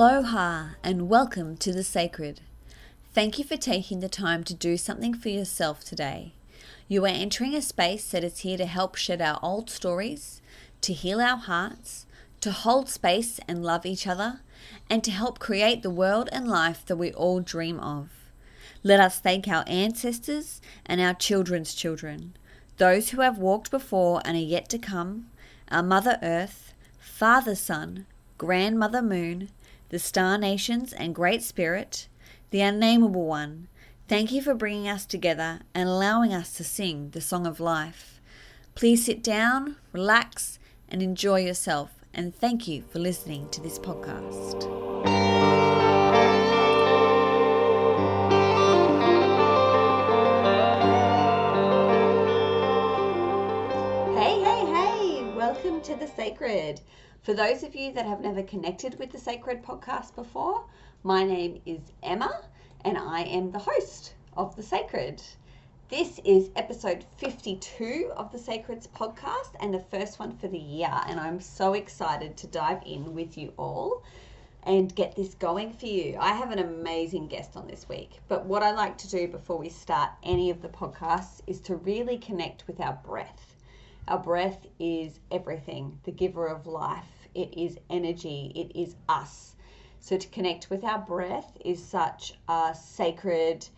Aloha and welcome to the sacred. Thank you for taking the time to do something for yourself today. You are entering a space that is here to help shed our old stories, to heal our hearts, to hold space and love each other, and to help create the world and life that we all dream of. Let us thank our ancestors and our children's children, those who have walked before and are yet to come, our Mother Earth, Father Sun, Grandmother Moon, the star nations and Great Spirit, the unnameable one. Thank you for bringing us together and allowing us to sing the song of life. Please sit down, relax, and enjoy yourself. And thank you for listening to this podcast. Hey, hey, hey! Welcome to the Sacred. For those of you that have never connected with the Sacred podcast before, my name is Emma and I am the host of the Sacred. This is episode 52 of the Sacreds podcast and the first one for the year. And I'm so excited to dive in with you all and get this going for you. I have an amazing guest on this week, but what I like to do before we start any of the podcasts is to really connect with our breath. Our breath is everything, the giver of life. It is energy. It is us. So to connect with our breath is such a sacred,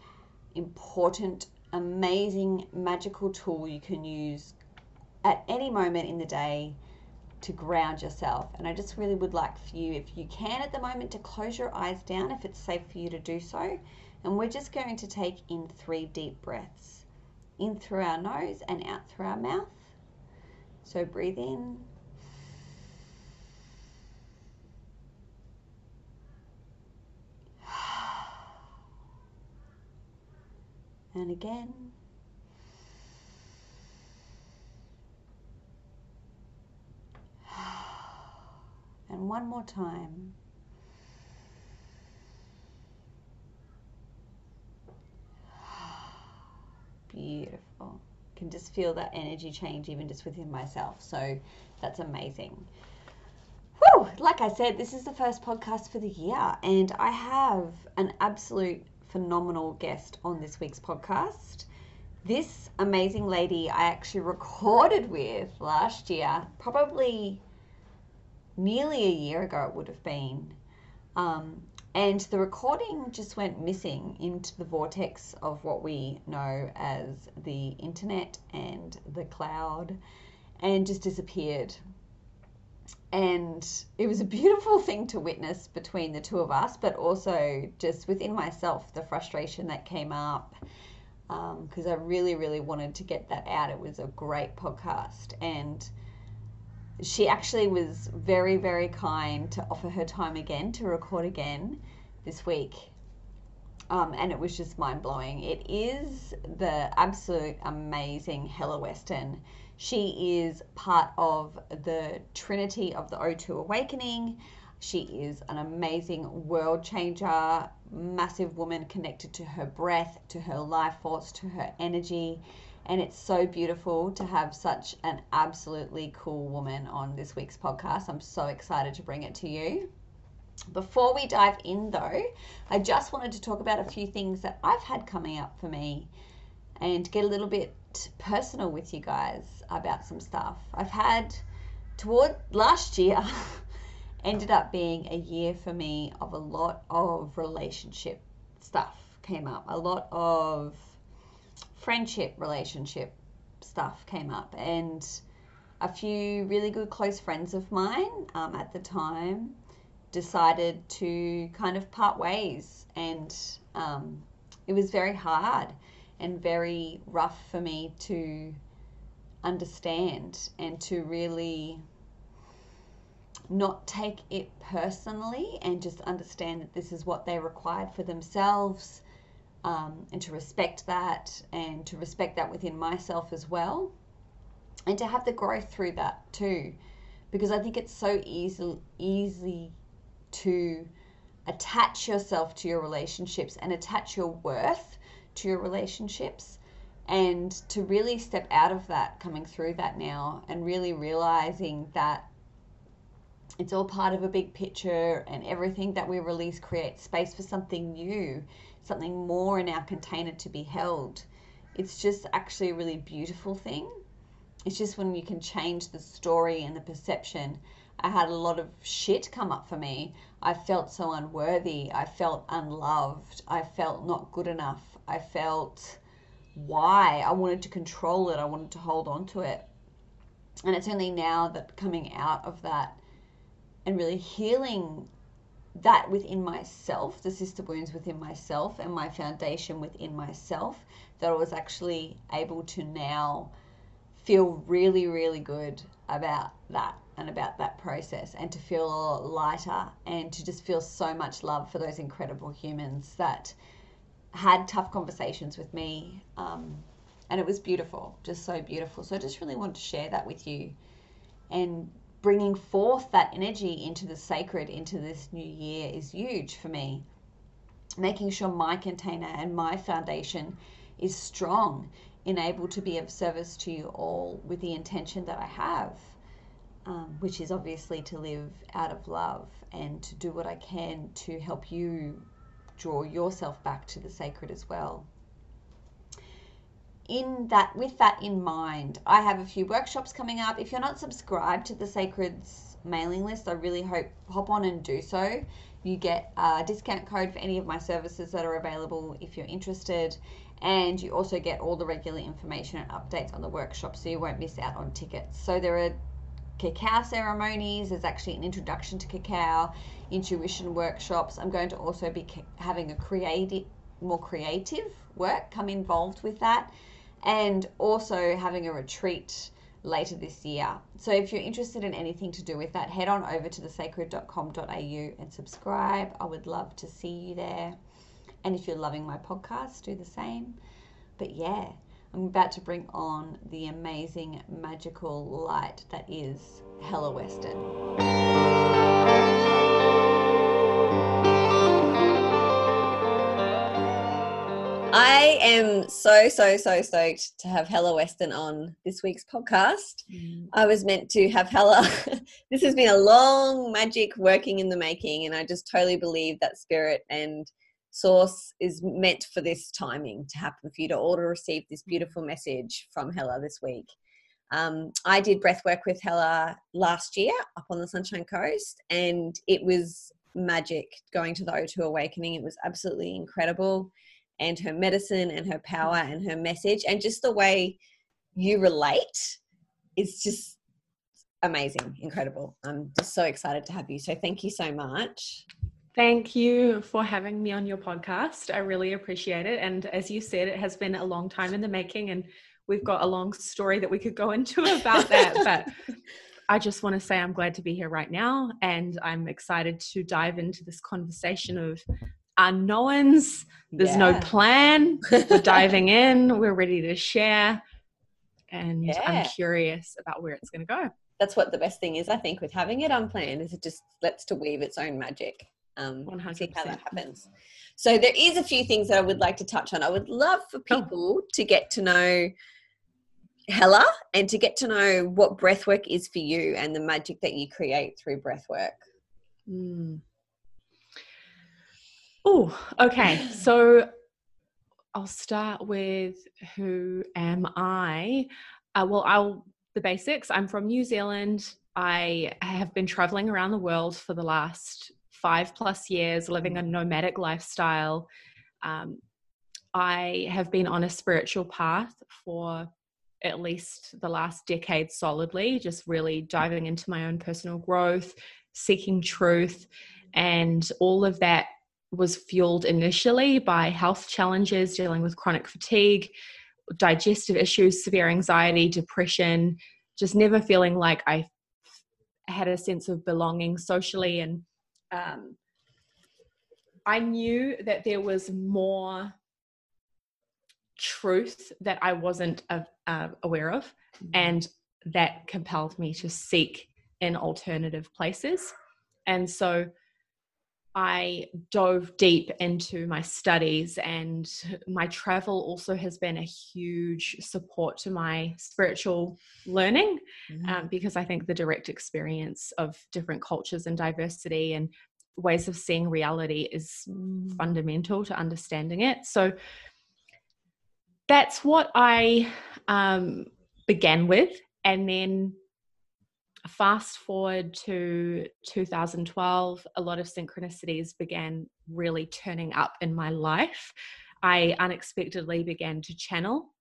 important, amazing, magical tool you can use at any moment in the day to ground yourself. And I just really would like for you, if you can at the moment, to close your eyes down if it's safe for you to do so. And we're just going to take in three deep breaths in through our nose and out through our mouth. So breathe in. And again. And one more time. Beautiful can just feel that energy change even just within myself. So that's amazing. Whew, like I said, this is the first podcast for the year, and I have an absolute phenomenal guest on this week's podcast. This amazing lady I actually recorded with last year, probably nearly a year ago, it would have been. Um, and the recording just went missing into the vortex of what we know as the internet and the cloud and just disappeared. And it was a beautiful thing to witness between the two of us, but also just within myself, the frustration that came up because um, I really, really wanted to get that out. It was a great podcast. And she actually was very, very kind to offer her time again to record again this week. Um, and it was just mind blowing. It is the absolute amazing Hellè Weston. She is part of the Trinity of the O2 Awakening. She is an amazing world changer, massive woman connected to her breath, to her life force, to her energy and it's so beautiful to have such an absolutely cool woman on this week's podcast. I'm so excited to bring it to you. Before we dive in, though, I just wanted to talk about a few things that I've had coming up for me and get a little bit personal with you guys about some stuff. I've had toward last year ended up being a year for me of a lot of relationship stuff came up, a lot of friendship relationship stuff came up and a few really good close friends of mine um, at the time decided to kind of part ways and um, it was very hard and very rough for me to understand and to really not take it personally and just understand that this is what they required for themselves um, and to respect that and to respect that within myself as well. And to have the growth through that too. Because I think it's so easy easy to attach yourself to your relationships and attach your worth to your relationships. And to really step out of that coming through that now and really realizing that it's all part of a big picture, and everything that we release creates space for something new, something more in our container to be held. It's just actually a really beautiful thing. It's just when you can change the story and the perception. I had a lot of shit come up for me. I felt so unworthy. I felt unloved. I felt not good enough. I felt why. I wanted to control it. I wanted to hold on to it. And it's only now that coming out of that and really healing that within myself, the sister wounds within myself, and my foundation within myself, that I was actually able to now feel really, really good about that and about that process and to feel lighter and to just feel so much love for those incredible humans that had tough conversations with me. Um, and it was beautiful, just so beautiful. So I just really wanted to share that with you and bringing forth that energy into the sacred into this new year is huge for me. Making sure my container and my foundation is strong and able to be of service to you all with the intention that I have, um, which is obviously to live out of love and to do what I can to help you draw yourself back to the sacred as well in that with that in mind i have a few workshops coming up. If you're not subscribed to the sacreds mailing list i really hope hop on and do so. You get a discount code for any of my services that are available if you're interested. And you also get all the regular information and updates on the workshop so you won't miss out on tickets. So there are cacao ceremonies. There's actually an introduction to cacao intuition workshops. I'm going to also be having a creative more creative work come involved with that and also having a retreat later this year. So if you're interested in anything to do with that, head on over to thesacred.com.au and subscribe. I would love to see you there. And if you're loving my podcast, do the same. But yeah, I'm about to bring on the amazing magical light that is Hellè Weston. I am so, so, so stoked to have Hellè Weston on this week's podcast. Mm. I was meant to have Hellè. this has been a long magic working in the making, and I just totally believe that spirit and source is meant for this timing to happen for you to all to receive this beautiful message from Hellè this week. Um, I did breath work with Hellè last year up on the Sunshine Coast, and it was magic going to the O2 Awakening. It was absolutely incredible and her medicine and her power and her message and just the way you relate is just amazing, incredible. I'm just so excited to have you. So thank you so much. Thank you for having me on your podcast. I really appreciate it. And as you said, it has been a long time in the making, and we've got a long story that we could go into about that. but I just want to say I'm glad to be here right now, and I'm excited to dive into this conversation of unknowns. There's yeah. no plan. We're diving in. We're ready to share. And yeah. I'm curious about where it's going to go. That's what the best thing is, I think, with having it unplanned, is it just lets to weave its own magic. Um, 100%. see how that happens. So there is a few things that I would like to touch on. I would love for people oh. to get to know Hellè and to get to know what breathwork is for you and the magic that you create through breathwork. Mm. Oh, okay. So I'll start with who am I? Uh, well, I'll the basics. I'm from New Zealand. I have been traveling around the world for the last five plus years, living a nomadic lifestyle. Um, I have been on a spiritual path for at least the last decade solidly, just really diving into my own personal growth, seeking truth, and all of that was fueled initially by health challenges, dealing with chronic fatigue, digestive issues, severe anxiety, depression, just never feeling like I had a sense of belonging socially. And um, I knew that there was more truth that I wasn't uh, uh, aware of, mm-hmm. and that compelled me to seek in alternative places. And so I dove deep into my studies, and my travel also has been a huge support to my spiritual learning mm-hmm. um, because I think the direct experience of different cultures and diversity and ways of seeing reality is mm. fundamental to understanding it. So that's what I um, began with. And then fast forward to 2012, a lot of synchronicities began really turning up in my life. I unexpectedly began to channel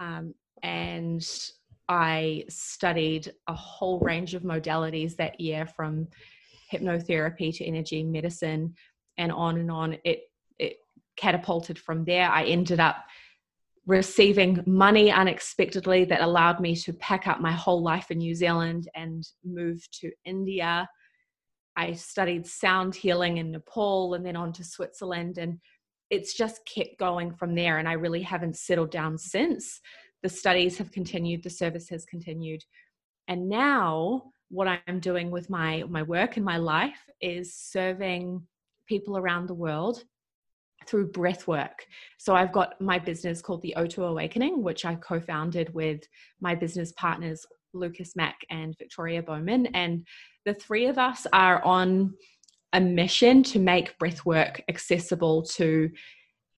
um, and I studied a whole range of modalities that year from hypnotherapy to energy medicine and on and on. It, it catapulted from there. I ended up receiving money unexpectedly that allowed me to pack up my whole life in New Zealand and move to India. I studied sound healing in Nepal and then on to Switzerland. And it's just kept going from there. And I really haven't settled down since. The studies have continued, the service has continued. And now, what I'm doing with my, my work and my life is serving people around the world through breath work. So I've got my business called the O2 Awakening, which I co-founded with my business partners Lucas Mack and Victoria Bowman, and the three of us are on a mission to make breath work accessible to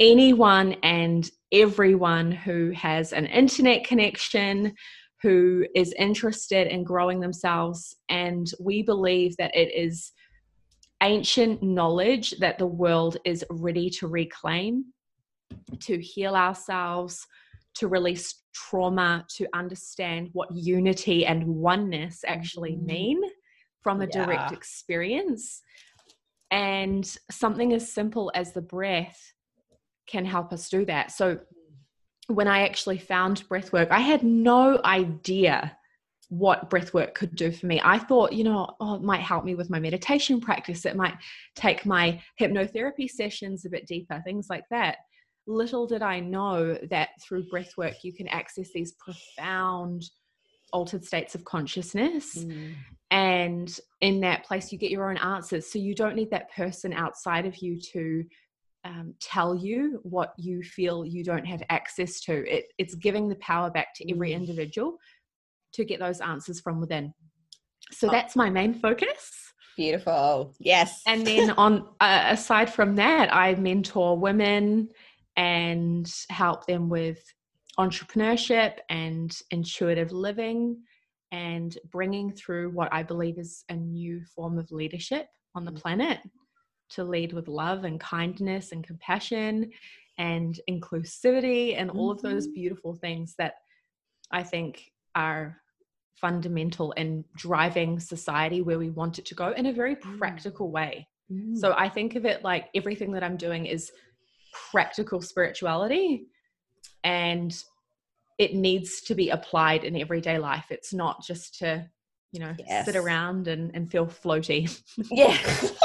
anyone and everyone who has an internet connection who is interested in growing themselves and we believe that it is ancient knowledge that the world is ready to reclaim, to heal ourselves, to release trauma, to understand what unity and oneness actually mm-hmm. mean from a yeah. direct experience. And something as simple as the breath can help us do that. So, when I actually found breath work, I had no idea what breath work could do for me. I thought, you know, oh, it might help me with my meditation practice. It might take my hypnotherapy sessions a bit deeper, things like that. Little did I know that through breath work, you can access these profound altered states of consciousness. Mm. And in that place, you get your own answers. So you don't need that person outside of you to um, tell you what you feel you don't have access to. It, it's giving the power back to every mm. individual to get those answers from within. So oh. that's my main focus. Beautiful. Yes. And then on uh, aside from that, I mentor women and help them with entrepreneurship and intuitive living and bringing through what I believe is a new form of leadership on the mm. planet to lead with love and kindness and compassion and inclusivity and all of those mm-hmm. beautiful things that I think are fundamental in driving society where we want it to go in a very mm. practical way. Mm. So I think of it like everything that I'm doing is practical spirituality and it needs to be applied in everyday life. It's not just to, you know, yes. sit around and, and feel floaty. yeah.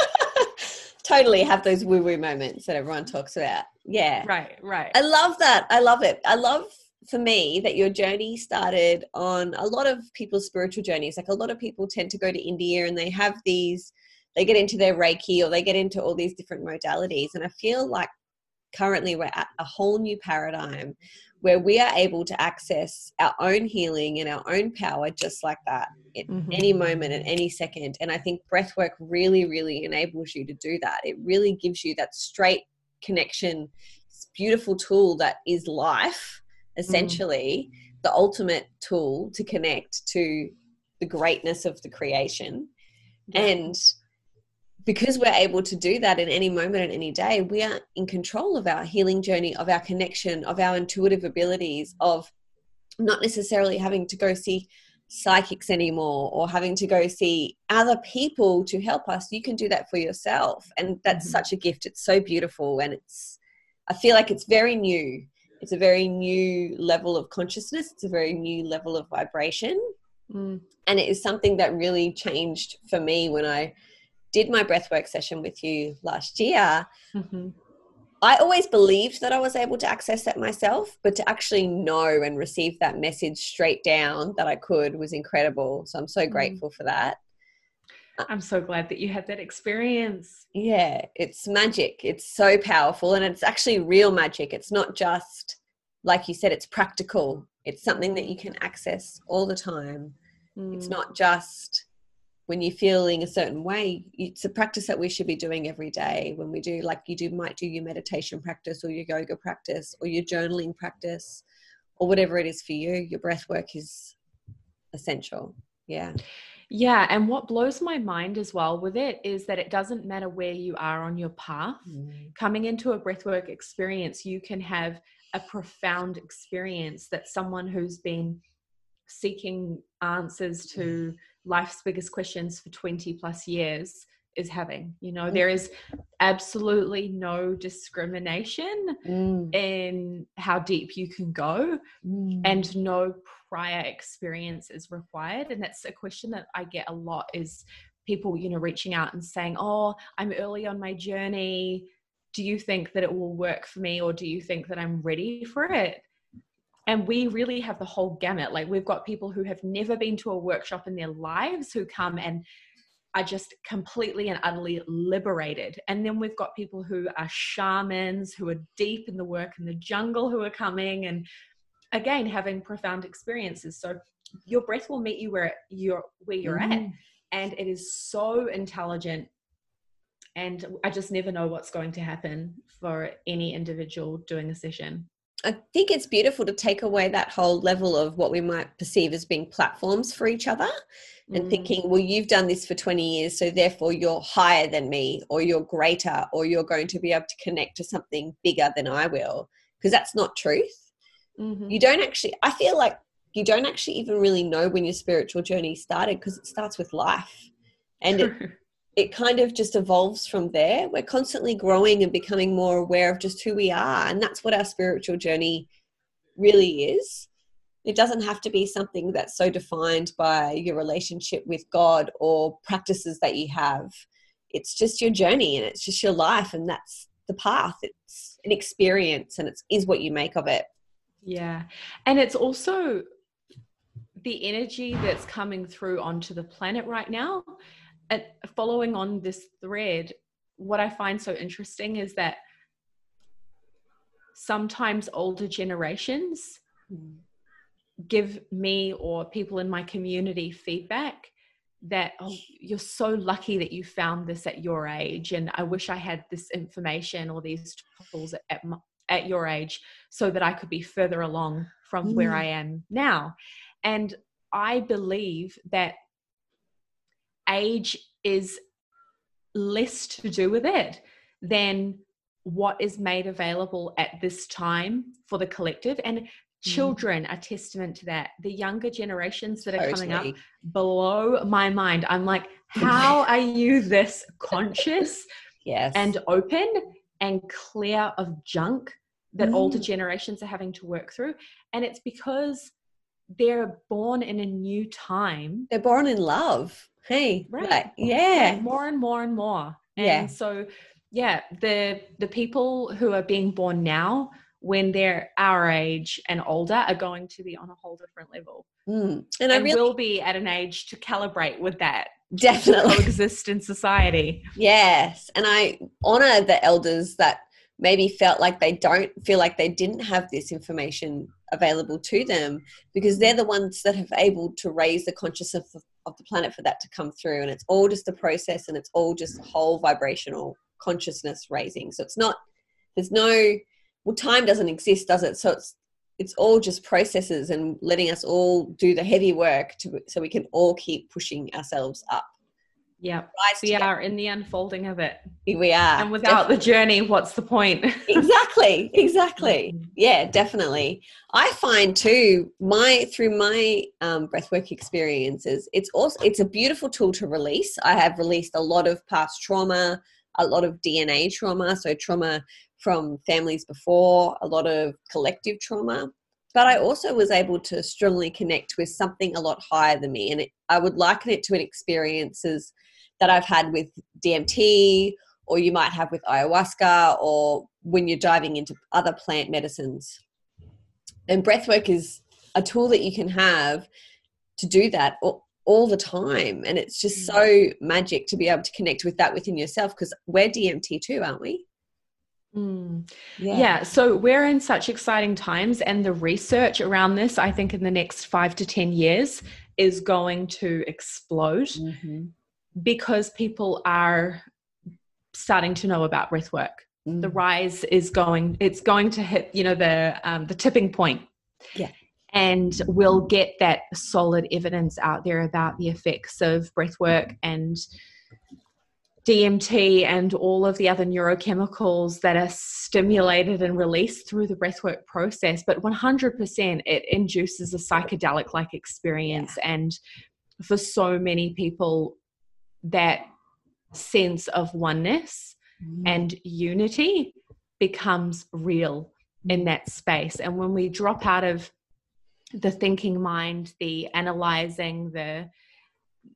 totally have those woo woo moments that everyone talks about. Yeah. Right, right. I love that. I love it. I love for me that your journey started on a lot of people's spiritual journeys. Like a lot of people tend to go to India and they have these, they get into their Reiki or they get into all these different modalities. And I feel like currently we're at a whole new paradigm where we are able to access our own healing and our own power just like that at mm-hmm. any moment at any second and i think breath work really really enables you to do that it really gives you that straight connection beautiful tool that is life. Essentially mm. the ultimate tool to connect to the greatness of the creation. Yeah. And because we're able to do that in any moment and any day, we are in control of our healing journey, of our connection, of our intuitive abilities, of not necessarily having to go see psychics anymore or having to go see other people to help us. You can do that for yourself. And that's mm-hmm. such a gift. It's so beautiful. And it's, I feel like it's very new it's a very new level of consciousness it's a very new level of vibration mm. and it is something that really changed for me when i did my breathwork session with you last year mm-hmm. i always believed that i was able to access that myself but to actually know and receive that message straight down that i could was incredible so i'm so mm. grateful for that I'm so glad that you had that experience. Yeah, it's magic. It's so powerful and it's actually real magic. It's not just, like you said, it's practical. It's something that you can access all the time. Mm. It's not just when you're feeling a certain way. It's a practice that we should be doing every day when we do, like you do, might do your meditation practice or your yoga practice or your journaling practice or whatever it is for you. Your breath work is essential. Yeah. Yeah, and what blows my mind as well with it is that it doesn't matter where you are on your path. Mm. Coming into a breathwork experience, you can have a profound experience that someone who's been seeking answers to life's biggest questions for 20 plus years is having. You know, there is absolutely no discrimination mm. in how deep you can go mm. and no prior experience is required. And that's a question that I get a lot is people, you know, reaching out and saying, Oh, I'm early on my journey. Do you think that it will work for me or do you think that I'm ready for it? and we really have the whole gamut like we've got people who have never been to a workshop in their lives who come and are just completely and utterly liberated. And then we've got people who are shamans, who are deep in the work in the jungle, who are coming and again having profound experiences. So your breath will meet you where you're where you're mm. at. And it is so intelligent. And I just never know what's going to happen for any individual doing a session. I think it's beautiful to take away that whole level of what we might perceive as being platforms for each other and mm. thinking, well, you've done this for 20 years, so therefore you're higher than me, or you're greater, or you're going to be able to connect to something bigger than I will. Because that's not truth. Mm-hmm. You don't actually, I feel like you don't actually even really know when your spiritual journey started because it starts with life. And it, it kind of just evolves from there. We're constantly growing and becoming more aware of just who we are. And that's what our spiritual journey really is. It doesn't have to be something that's so defined by your relationship with God or practices that you have. It's just your journey and it's just your life, and that's the path. It's an experience and it is what you make of it. Yeah. And it's also the energy that's coming through onto the planet right now and following on this thread, what I find so interesting is that sometimes older generations give me or people in my community feedback that oh you're so lucky that you found this at your age and i wish i had this information or these tools at, at, my, at your age so that i could be further along from mm. where i am now and i believe that age is less to do with it than what is made available at this time for the collective and mm. children are testament to that the younger generations that are totally. coming up blow my mind i'm like how are you this conscious yes and open and clear of junk that mm. older generations are having to work through. And it's because they're born in a new time. They're born in love. Hey right. like, yeah. More and more and more. And yeah. so yeah the the people who are being born now when they're our age and older are going to be on a whole different level. Mm. and, and I really, will be at an age to calibrate with that definitely. coexist in society. Yes. And i honor the elders that maybe felt like they don't feel like they didn't have this information available to them because they're the ones that have able to raise the consciousness of, of the planet for that to come through. And it's all just a process and it's all just whole vibrational consciousness raising. So it's not there's no well time doesn't exist does it? So it's it's all just processes and letting us all do the heavy work to so we can all keep pushing ourselves up yeah, we are in the unfolding of it. We are. And without definitely. the journey, what's the point? exactly, exactly. Mm-hmm. Yeah, definitely. I find too, my through my um, breathwork experiences, it's also it's a beautiful tool to release. I have released a lot of past trauma, a lot of DNA trauma, so trauma from families before, a lot of collective trauma. But I also was able to strongly connect with something a lot higher than me, and it, I would liken it to an experiences that I've had with DMT or you might have with ayahuasca or when you're diving into other plant medicines. And breathwork is a tool that you can have to do that. All the time and it's just Mm. so magic to be able to connect with that within yourself because we're DMT too aren't we Mm. Yeah. so we're in such exciting times, and the research around this, I think, in the next five to 10 years, is going to explode Mhm. Because people are starting to know about breath work. The Mm. rise is going, it's going to hit, you know, the um, the tipping point. Yeah. And we'll get that solid evidence out there about the effects of breath work and DMT and all of the other neurochemicals that are stimulated and released through the breathwork process. But 100% it induces a psychedelic like experience. And for so many people, that sense of oneness Mm. and unity becomes real in that space. And when we drop out of the thinking mind, the analyzing, the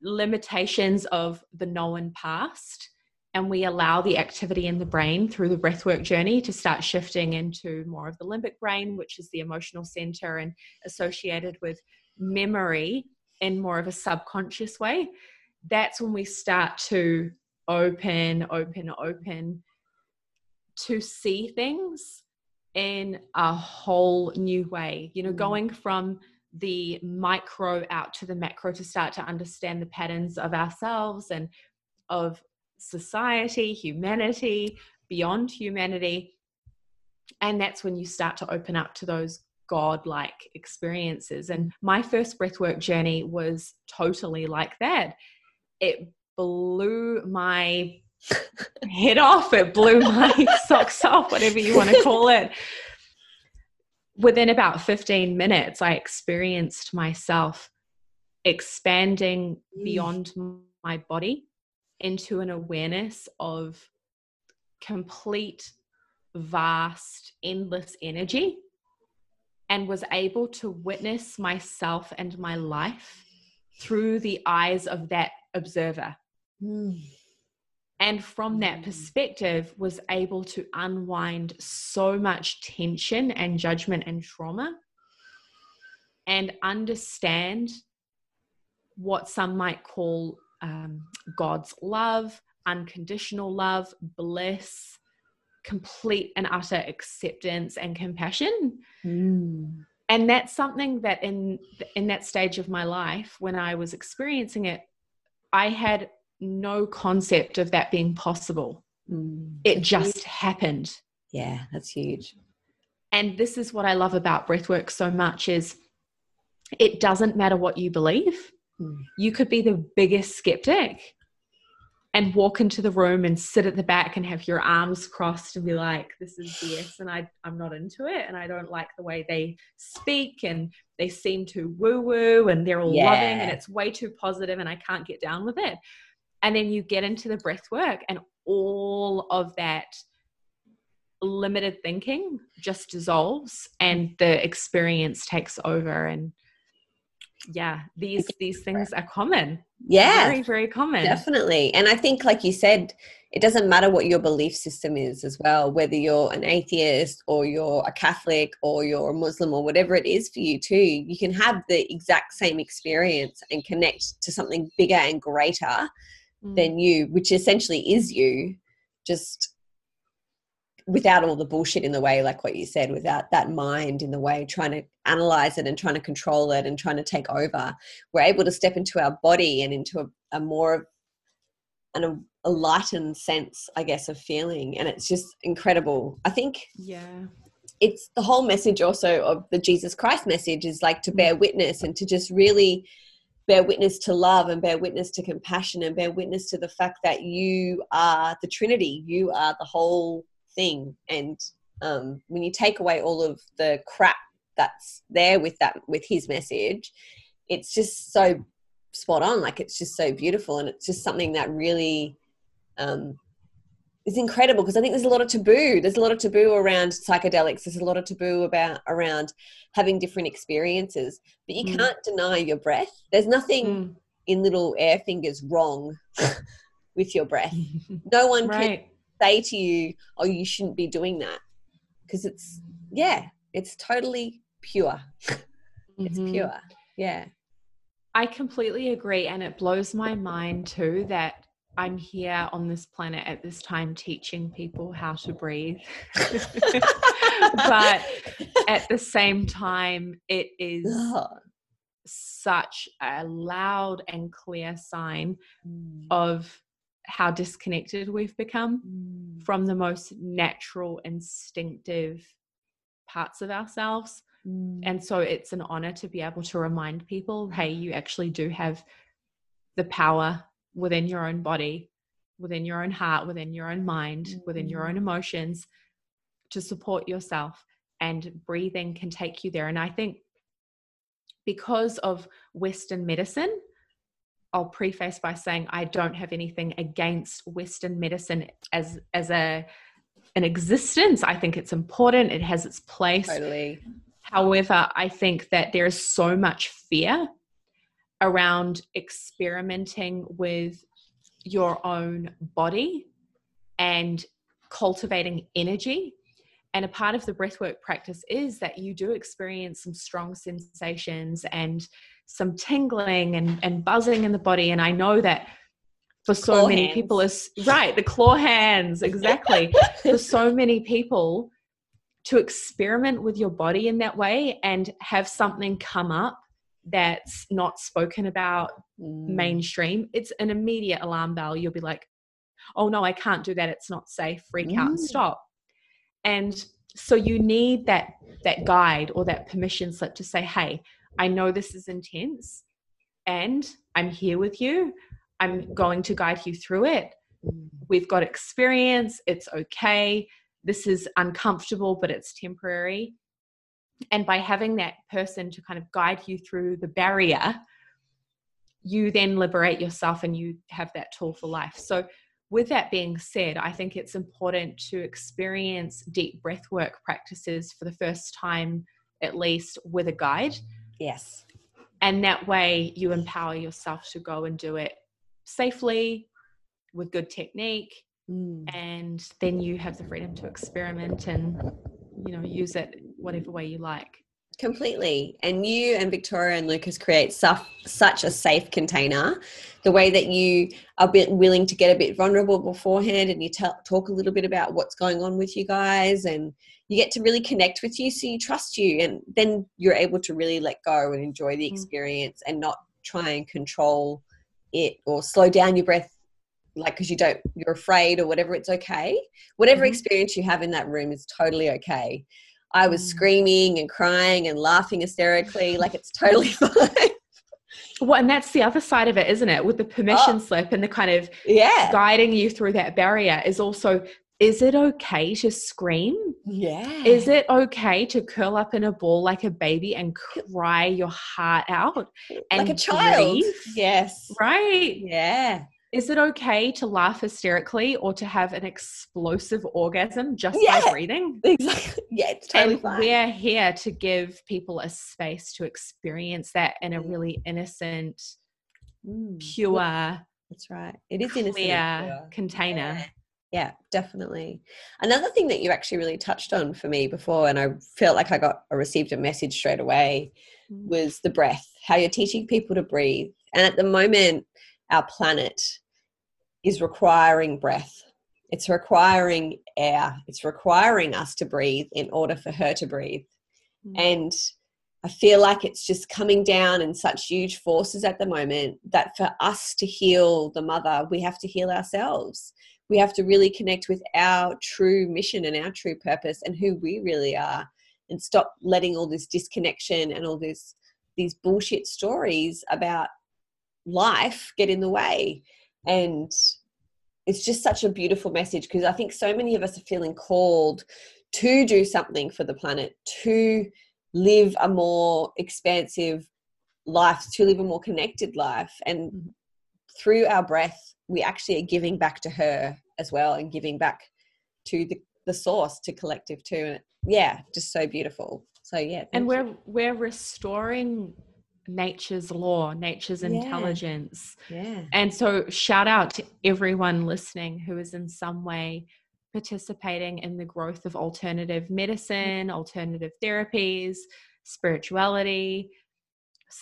limitations of the known past, and we allow the activity in the brain through the breathwork journey to start shifting into more of the limbic brain, which is the emotional center and associated with memory in more of a subconscious way. That's when we start to open, open, open to see things in a whole new way. You know, Mm. going from the micro out to the macro to start to understand the patterns of ourselves and of society, humanity, beyond humanity. And that's when you start to open up to those God-like experiences. And my first breathwork journey was totally like that. It blew my head off, it blew my socks off, whatever you want to call it. Within about 15 minutes, I experienced myself expanding Mm. beyond my body into an awareness of complete, vast, endless energy and was able to witness myself and my life through the eyes of that observer Mm. and from that Mm. perspective was able to unwind so much tension and judgment and trauma and understand what some might call um, god's love unconditional love bliss complete and utter acceptance and compassion Mm. and that's something that in in that stage of my life when i was experiencing it i had no concept of that being possible Mm. it just happened yeah that's huge and this is what i love about breathwork so much is it doesn't matter what you believe Mm. you could be the biggest skeptic and walk into the room and sit at the back and have your arms crossed and be like this is BS and I, I'm not into it and I don't like the way they speak and they seem too woo woo and they're all loving and it's way too positive and I can't get down with it. And then you get into the breath work and all of that limited thinking just dissolves and the experience takes over and yeah these these things are common. Yeah. Very very common. Definitely. And I think, like you said, it doesn't matter what your belief system is as well, whether you're an atheist or you're a Catholic or you're a Muslim or whatever it is for you, too. You can have the exact same experience and connect to something bigger and greater Mm. than you, which essentially is you, just without all the bullshit in the way, like what you said, without that mind in the way, trying to analyze it and trying to control it and trying to take over. We're able to step into our body and into a, a more of an, a, lightened sense, I guess, of feeling. And it's just incredible. I think yeah it's the whole message also of the Jesus Christ message is like to bear witness and to just really bear witness to love and bear witness to compassion and bear witness to the fact that you are the Trinity, you are the whole thing. And um, when you take away all of the crap that's there with that, with his message, it's just so spot on. Like it's just so beautiful, and it's just something that really um, is incredible because I think there's a lot of taboo. There's a lot of taboo around psychedelics. There's a lot of taboo about around having different experiences. But you Mm. can't deny your breath. There's nothing Mm. in little air fingers wrong with your breath. No one can say to you, "Oh, you shouldn't be doing that," because it's yeah, it's totally pure. It's Mhm. pure. Yeah. I completely agree. And it blows my mind too that I'm here on this planet at this time teaching people how to breathe. but at the same time, it is Ugh. such a loud and clear sign Mm. of how disconnected we've become Mm. from the most natural, instinctive parts of ourselves. Mm. And so it's an honor to be able to remind people hey, you actually do have the power within your own body, within your own heart, within your own mind, within your own mm. emotions to support yourself. And breathing can take you there. And I think because of Western medicine, I'll preface by saying I don't have anything against Western medicine as as a an existence. I think it's important. It has its place. Totally. However, I think that there is so much fear around experimenting with your own body and cultivating energy. And a part of the breathwork practice is that you do experience some strong sensations and some tingling and, and buzzing in the body. And I know that for so Claw many hands. people is right, the claw hands, exactly. for so many people to experiment with your body in that way and have something come up that's not spoken about Mm. mainstream, it's an immediate alarm bell. You'll be like, oh no, I can't do that. It's not safe. Freak out Mm. stop. And so you need that that guide or that permission slip to say, hey, I know this is intense and I'm here with you. I'm going to guide you through it. Mm. We've got experience. It's okay. This is uncomfortable, but it's temporary. And by having that person to kind of guide you through the barrier, you then liberate yourself and you have that tool for life. So, with that being said, I think it's important to experience deep breath work practices for the first time, at least with a guide. Yes. And that way you empower yourself to go and do it safely with good technique. Mm. And then you have the freedom to experiment and, you know, use it whatever way you like. Completely. And you and Victoria and Lucas create such, such a safe container. The way that you are bit willing to get a bit vulnerable beforehand and you tell, talk a little bit about what's going on with you guys and you get to really connect with you so you trust you and then you're able to really let go and enjoy the Mm. experience and not try and control it or slow down your breath like because you don't you're afraid or whatever it's okay whatever Mhm. experience you have in that room is totally okay I was Mm. screaming and crying and laughing hysterically. Like it's totally fine. Well, and that's the other side of it, isn't it? With the permission Oh. slip and the kind of yeah. guiding you through that barrier is also is it okay to scream? Yeah. Is it okay to curl up in a ball like a baby and cry your heart out? like a child? Yes. Right. Yeah. Is it okay to laugh hysterically or to have an explosive orgasm just Yeah. by breathing? Exactly. Yeah, it's totally and fine. we're here to give people a space to experience that in a Mm. really innocent, Mm. pure, That's right. It is innocent. clear container. Yeah. Yeah, definitely. Another thing that you actually really touched on for me before, and I felt like I got I received a message straight away, Mm. was the breath. How you're teaching people to breathe, and at the moment, our planet is requiring breath. It's requiring air. It's requiring us to breathe in order for her to breathe. Mm. And I feel like it's just coming down in such huge forces at the moment that for us to heal the mother, we have to heal ourselves. We have to really connect with our true mission and our true purpose and who we really are and stop letting all this disconnection and all this these bullshit stories about life get in the way. And it's just such a beautiful message because I think so many of us are feeling called to do something for the planet, to live a more expansive life, to live a more connected life. And Mhm. through our breath, we actually are giving back to her as well and giving back to the, the source, to collective too. And yeah, just so beautiful. So yeah. and we're you. we're restoring nature's law, nature's Yeah. intelligence. yeah. And so, shout out to everyone listening who is in some way participating in the growth of alternative mm. medicine, alternative therapies, spirituality,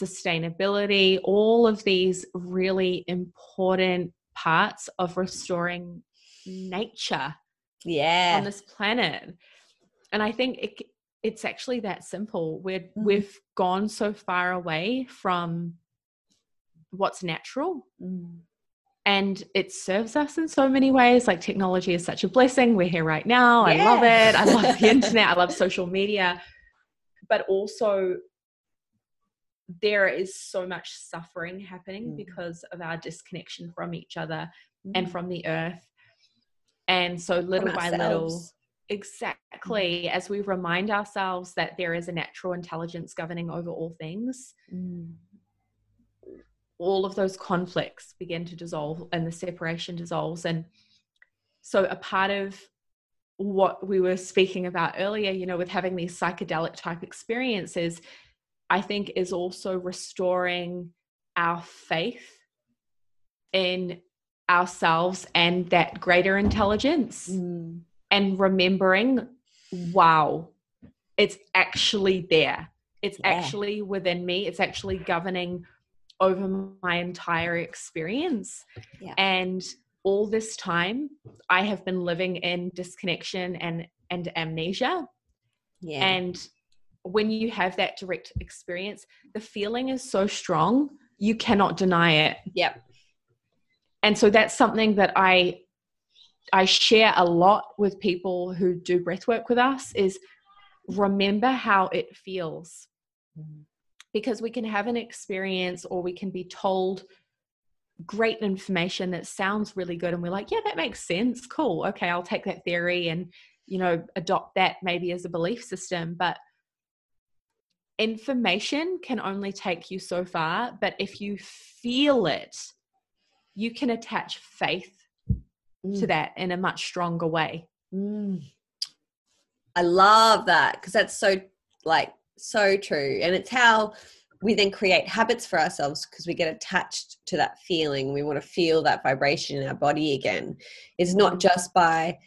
sustainability, all of these really important parts of restoring nature Yeah. on this planet. And I think it, it's actually that simple. We're Mm. we've gone so far away from what's natural Mm. and it serves us in so many ways. Like technology is such a blessing. We're here right now. I love it. I love the internet. I love social media. But also there is so much suffering happening Mm. because of our disconnection from each other Mm. and from the earth. And so little by little. Exactly. As we remind ourselves that there is a natural intelligence governing over all things, Mm. all of those conflicts begin to dissolve and the separation dissolves. And so, a part of what we were speaking about earlier, you know, with having these psychedelic type experiences, I think is also restoring our faith in ourselves and that greater intelligence Mm. And remembering, wow, it's actually there. It's Yeah. actually within me. It's actually governing over my entire experience. Yeah. And all this time, I have been living in disconnection and, and amnesia. Yeah. And when you have that direct experience, the feeling is so strong, you cannot deny it yep. and so that's something that i i share a lot with people who do breath work with us is remember how it feels. Because we can have an experience or we can be told great information that sounds really good and we're like yeah that makes sense. Cool. Okay i'll take that theory and you know adopt that maybe as a belief system. But information can only take you so far but if you feel it you can attach faith to Mm. that in a much stronger way Mm. I love that because that's so like so true, and it's how we then create habits for ourselves because we get attached to that feeling. We want to feel that vibration in our body again. It's not just by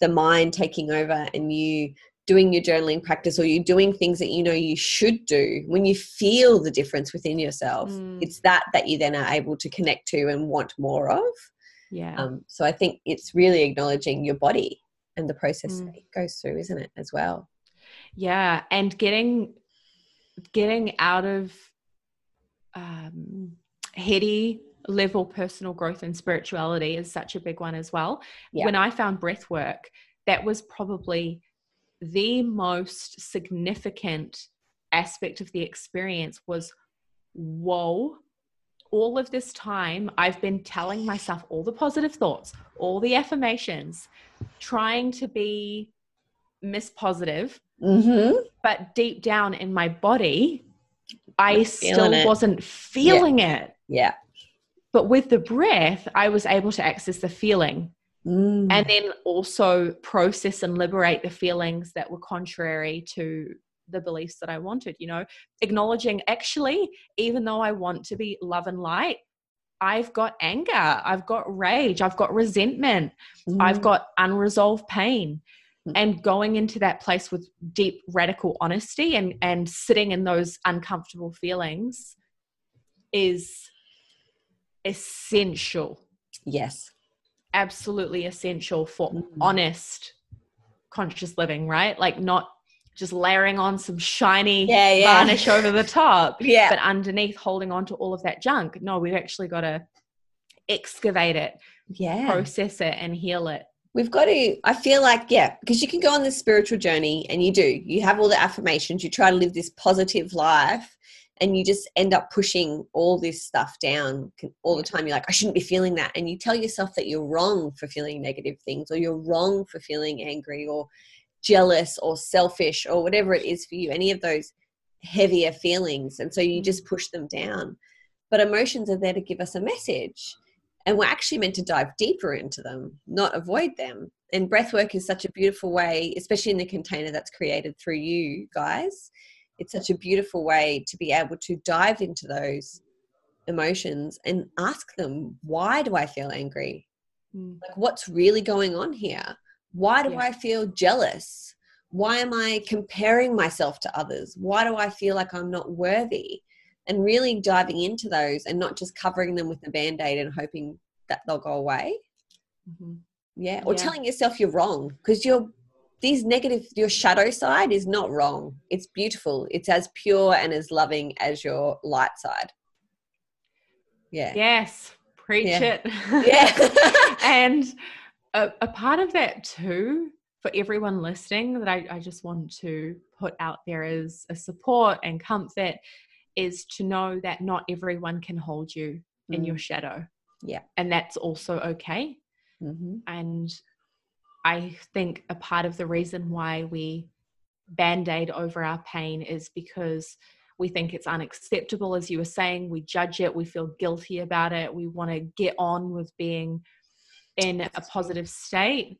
the mind taking over and you doing your journaling practice or you doing things that you know you should do when you feel the difference within yourself Mm. it's that that you then are able to connect to and want more of yeah um, so I think it's really acknowledging your body and the process Mm. that it goes through, isn't it, as well? yeah and getting getting out of um, heady level personal growth and spirituality is such a big one as well Yeah. when i found breath work that was probably the most significant aspect of the experience was whoa all of this time i've been telling myself all the positive thoughts all the affirmations trying to be miss positive Mm-hmm. but deep down in my body, I still it. wasn't feeling it. Yeah. But with the breath, I was able to access the feeling Mm. and then also process and liberate the feelings that were contrary to the beliefs that I wanted, you know, acknowledging actually, even though I want to be love and light, I've got anger, I've got rage, I've got resentment, I've Mm. got unresolved pain Mm. and going into that place with deep radical honesty and and sitting in those uncomfortable feelings is essential yes. absolutely essential for Mm. honest conscious living right like not just layering on some shiny Yeah, yeah. varnish over the top Yeah. but underneath holding on to all of that junk no we've actually got to excavate it yeah. process it and heal it We've got to, I feel like, yeah, because you can go on this spiritual journey and you do. You have all the affirmations, you try to live this positive life, and you just end up pushing all this stuff down all the time. You're like, I shouldn't be feeling that. And you tell yourself that you're wrong for feeling negative things, or you're wrong for feeling angry, or jealous, or selfish, or whatever it is for you, any of those heavier feelings. And so you just push them down. But emotions are there to give us a message and we're actually meant to dive deeper into them not avoid them and breath work is such a beautiful way especially in the container that's created through you guys it's such a beautiful way to be able to dive into those emotions and ask them why do i feel angry Mm. like what's really going on here why do Yeah. i feel jealous why am i comparing myself to others why do i feel like i'm not worthy and really diving into those and not just covering them with a band-aid and hoping that they'll go away Mm-hmm. yeah or Yeah. telling yourself you're wrong because you're these negative your shadow side is not wrong it's beautiful it's as pure and as loving as your light side yeah Yes, preach Yeah. it. yeah and a, a part of that too, for everyone listening, that I, I just want to put out there as a support and comfort is to know that not everyone can hold you in your shadow. Mm. Yeah. And that's also okay. Mhm. And I think a part of the reason why we band aid over our pain is because we think it's unacceptable, as you were saying. We judge it, we feel guilty about it, we want to get on with being in a positive state.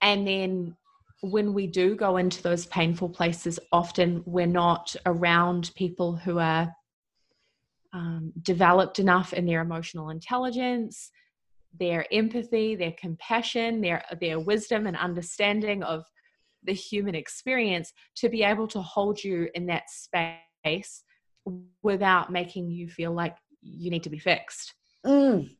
And then when we do go into those painful places, often we're not around people who are um, developed enough in their emotional intelligence their empathy, their compassion, their their wisdom and understanding of the human experience to be able to hold you in that space without making you feel like you need to be fixed. Mm.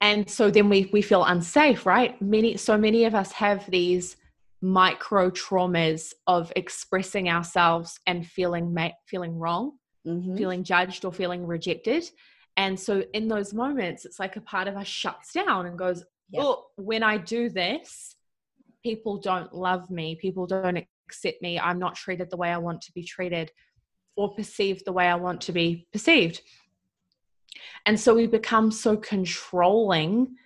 And so then we we feel unsafe, right? Many so many of us have these micro traumas of expressing ourselves and feeling ma- feeling wrong Mhm. feeling judged or feeling rejected. And so in those moments, it's like a part of us shuts down and goes, Yeah. Oh, when I do this, people don't love me. People don't accept me. I'm not treated the way I want to be treated or perceived the way I want to be perceived. And so we become so controlling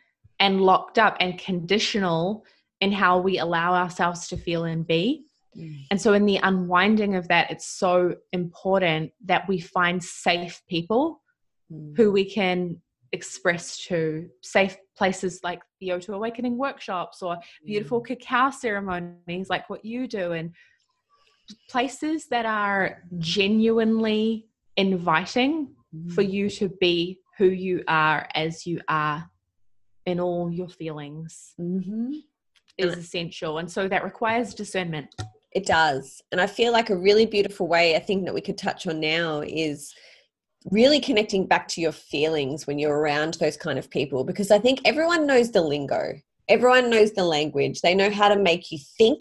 and locked up and conditional in how we allow ourselves to feel and be. Mm. And so, in the unwinding of that, it's so important that we find safe people Mm. who we can express to, safe places like the O2 Awakening workshops or beautiful cacao ceremonies like what you do, and places that are genuinely inviting for Mm. you to be who you are as you are in all your feelings Mhm. is essential. And so that requires discernment. It does. And I feel like a really beautiful way, I think, that we could touch on now is really connecting back to your feelings when you're around those kind of people. Because I think everyone knows the lingo, everyone knows the language. They know how to make you think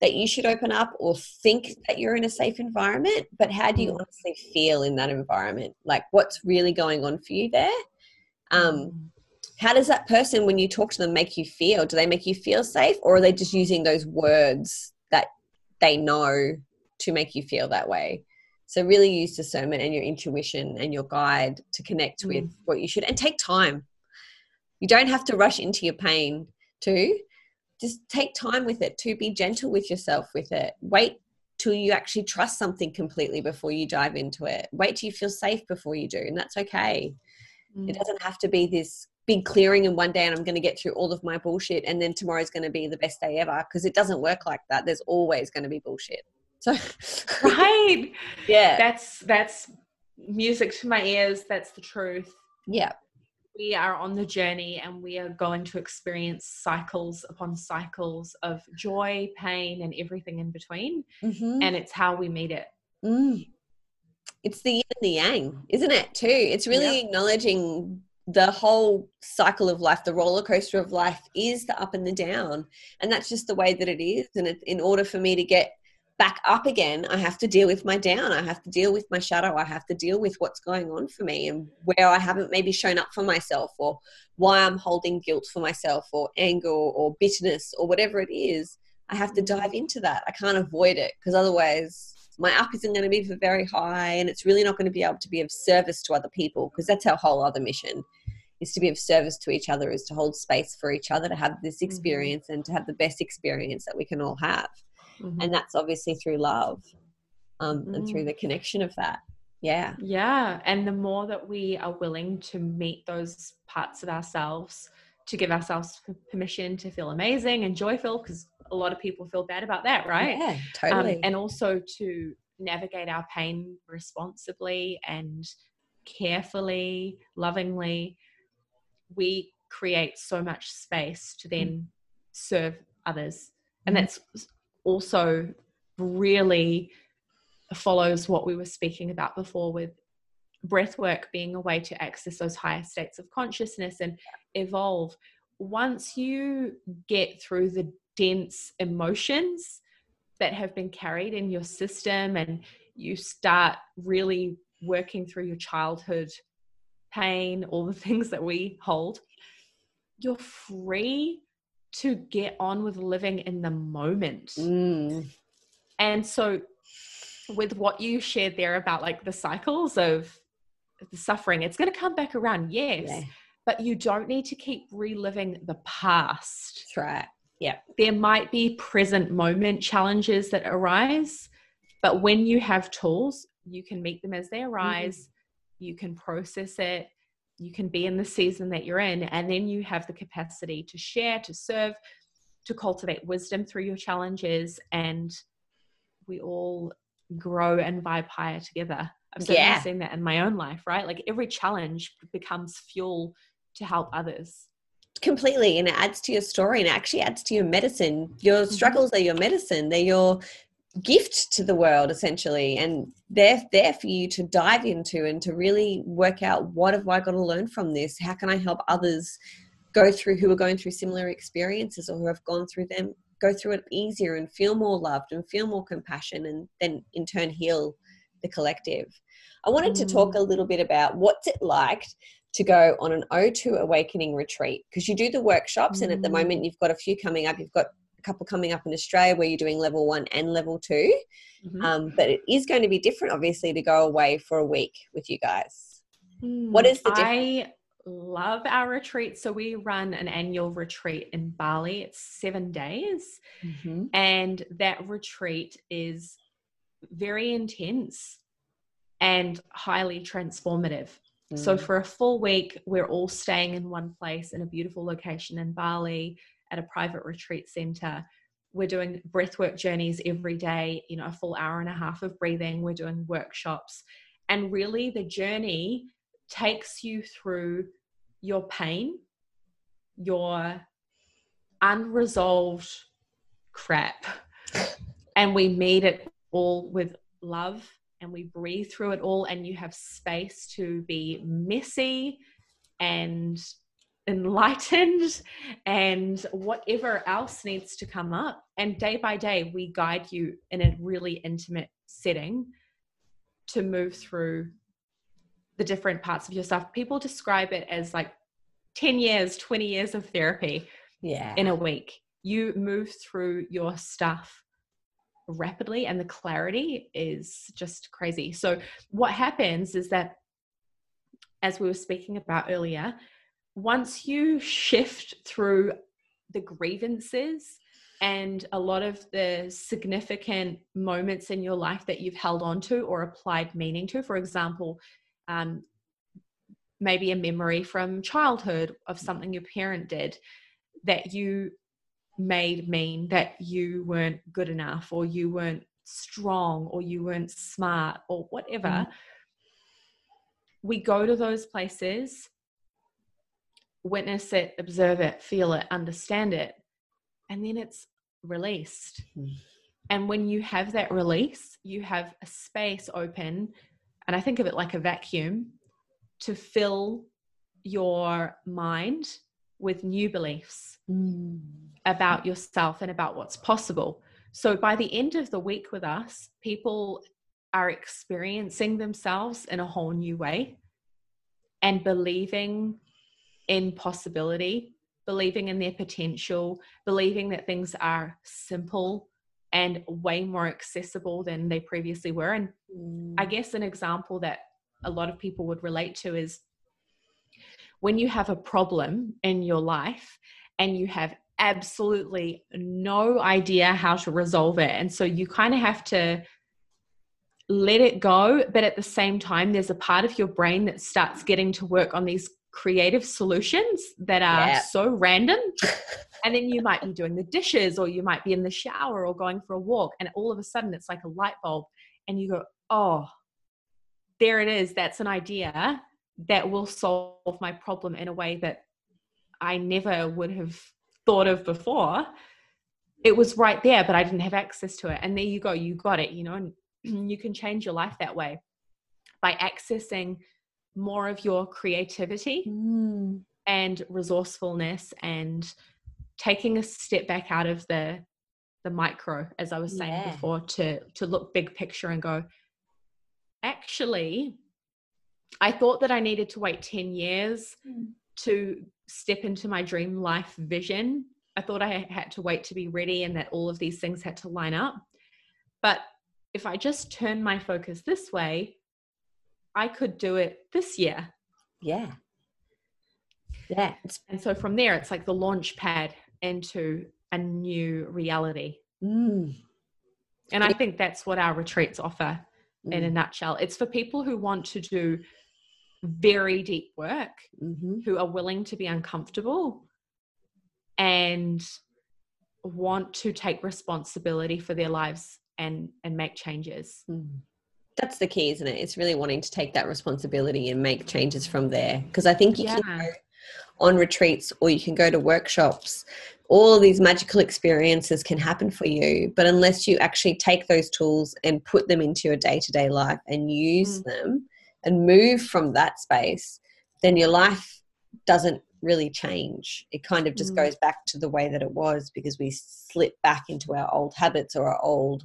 that you should open up or think that you're in a safe environment. But how do you Mm. honestly feel in that environment? Like, what's really going on for you there? Um, how does that person when you talk to them make you feel do they make you feel safe or are they just using those words that they know to make you feel that way so really use discernment and your intuition and your guide to connect with what you should and take time you don't have to rush into your pain too just take time with it to be gentle with yourself with it wait till you actually trust something completely before you dive into it wait till you feel safe before you do and that's okay Mm. it doesn't have to be this big clearing in one day and I'm going to get through all of my bullshit and then tomorrow's going to be the best day ever because it doesn't work like that. There's always going to be bullshit. So right. yeah. That's that's music to my ears. That's the truth. yeah. We are on the journey and we are going to experience cycles upon cycles of joy, pain, and everything in between. Mhm. And it's how we meet it. Mm. It's the yin and the yang, isn't it? Too. It's really acknowledging the whole cycle of life, the roller coaster of life is the up and the down, and that's just the way that it is. And in order for me to get back up again, I have to deal with my down. I have to deal with my shadow. I have to deal with what's going on for me and where I haven't maybe shown up for myself, or why I'm holding guilt for myself, or anger, or bitterness, or whatever it is. I have to dive into that. I can't avoid it because otherwise my up isn't going to be very high and it's really not going to be able to be of service to other people because that's our whole other mission is to be of service to each other is to hold space for each other to have this Mhm. experience and to have the best experience that we can all have Mhm. and that's obviously through love um, and through Mm. the connection of that yeah Yeah. And the more that we are willing to meet those parts of ourselves, to give ourselves permission to feel amazing and joyful, because a lot of people feel bad about that, right? yeah Um, totally and also to navigate our pain responsibly and carefully, lovingly, we create so much space to then serve others. And Mhm. that's also really follows what we were speaking about before with breath work being a way to access those higher states of consciousness and evolve. Once you get through the dense emotions that have been carried in your system and you start really working through your childhood pain, all the things that we hold, you're free to get on with living in the moment. Mm. And so, with what you shared there about like the cycles of the suffering, it's going to come back around, yes, Yeah. but you don't need to keep reliving the past. That's right. Yeah. There might be present moment challenges that arise, but when you have tools, you can meet them as they arise, you can process it, you can be in the season that you're in, and then you have the capacity to share, to serve, to cultivate wisdom through your challenges, and we all grow and vibe higher together. I've certainly Yeah. seen that in my own life, right? Like every challenge becomes fuel to help others. completely and it adds to your story and it actually adds to your medicine your mm-hmm. struggles are your medicine they're your gift to the world essentially and they're there for you to dive into and to really work out what have i got to learn from this? How can i help others go through who are going through similar experiences or who have gone through them go through it easier and feel more loved and feel more compassion and then in turn heal the collective. I wanted to talk a little bit about what's it like to go on an O2 awakening retreat because you do the workshops and at the Mm. moment you've got a few coming up you've got couple coming up in Australia where you're doing level 1 and level 2 um, but it is going to be different obviously to go away for a week with you guys What is the difference? I love our retreat. So we run an annual retreat in Bali. It's seven days, and that retreat is very intense and highly transformative. So Mm. for a full week, we're all staying in one place in a beautiful location in Bali at a private retreat center. We're doing breathwork journeys every day, you know, a full hour and a half of breathing. We're doing workshops. And really, the journey takes you through your pain, your unresolved crap. And we meet it all with love and we breathe through it all, and you have space to be messy and enlightened and whatever else needs to come up. And day by day, we guide you in a really intimate setting to move through the different parts of yourself. People describe it as like 10 years, 20 years of therapy yeah in a week. You move through your stuff rapidly, and the clarity is just crazy. So, what happens is that, as we were speaking about earlier, once you shift through the grievances and a lot of the significant moments in your life that you've held on to or applied meaning to, for example, um, maybe a memory from childhood of something your parent did that you made mean that you weren't good enough or you weren't strong or you weren't smart or whatever. Mm. We go to those places, witness it, observe it, feel it, understand it, and then it's released. Mm. And when you have that release, you have a space open, and I think of it like a vacuum to fill your mind with new beliefs Mm. about yourself and about what's possible. So by the end of the week with us, people are experiencing themselves in a whole new way and believing in possibility, believing in their potential, believing that things are simple and way more accessible than they previously were. And Mm. I guess an example that a lot of people would relate to is when you have a problem in your life and you have absolutely no idea how to resolve it. And so you kind of have to let it go. But at the same time, there's a part of your brain that starts getting to work on these creative solutions that are Yeah. so random. and then you might be doing the dishes or you might be in the shower or going for a walk. And all of a sudden, it's like a light bulb. And you go, oh, there it is. That's an idea that will solve my problem in a way that I never would have thought of before. It was right there, but I didn't have access to it. And there you go, you got it, you know, and you can change your life that way by accessing more of your creativity Mm. and resourcefulness and taking a step back out of the the micro as i was saying Yeah. before to to look big picture and go actually i thought that i needed to wait 10 years Mm. to step into my dream life vision i thought i had to wait to be ready and that all of these things had to line up but if i just turn my focus this way i could do it this year Yeah. Yeah. And so from there, it's like the launch pad into a new reality. mm. And I think that's what our retreats offer in a Mm. nutshell. It's for people who want to do very deep work, Mhm. who are willing to be uncomfortable and want to take responsibility for their lives and and make changes. Mm. That's the key, isn't it? It's really wanting to take that responsibility and make changes from there. Because I think you can Yeah. go on retreats or you can go to workshops. All these magical experiences can happen for you, but unless you actually take those tools and put them into your day to day life and use Mm. them and move from that space, then your life doesn't really change. It kind of just Mm. goes back to the way that it was because we slip back into our old habits or our old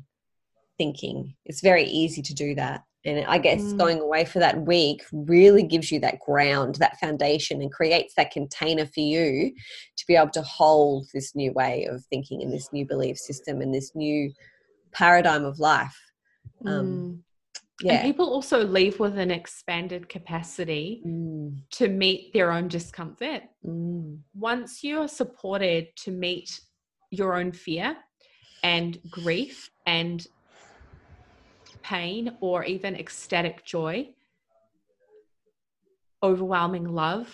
thinking. It's very easy to do that. And I guess Mm. going away for that week really gives you that ground, that foundation, and creates that container for you to be able to hold this new way of thinking and this new belief system and this new paradigm of life. Um, Mm. Yeah. And people also leave with an expanded capacity Mm, to meet their own discomfort. mm, once you're supported to meet your own fear and grief and pain or even ecstatic joy, overwhelming love,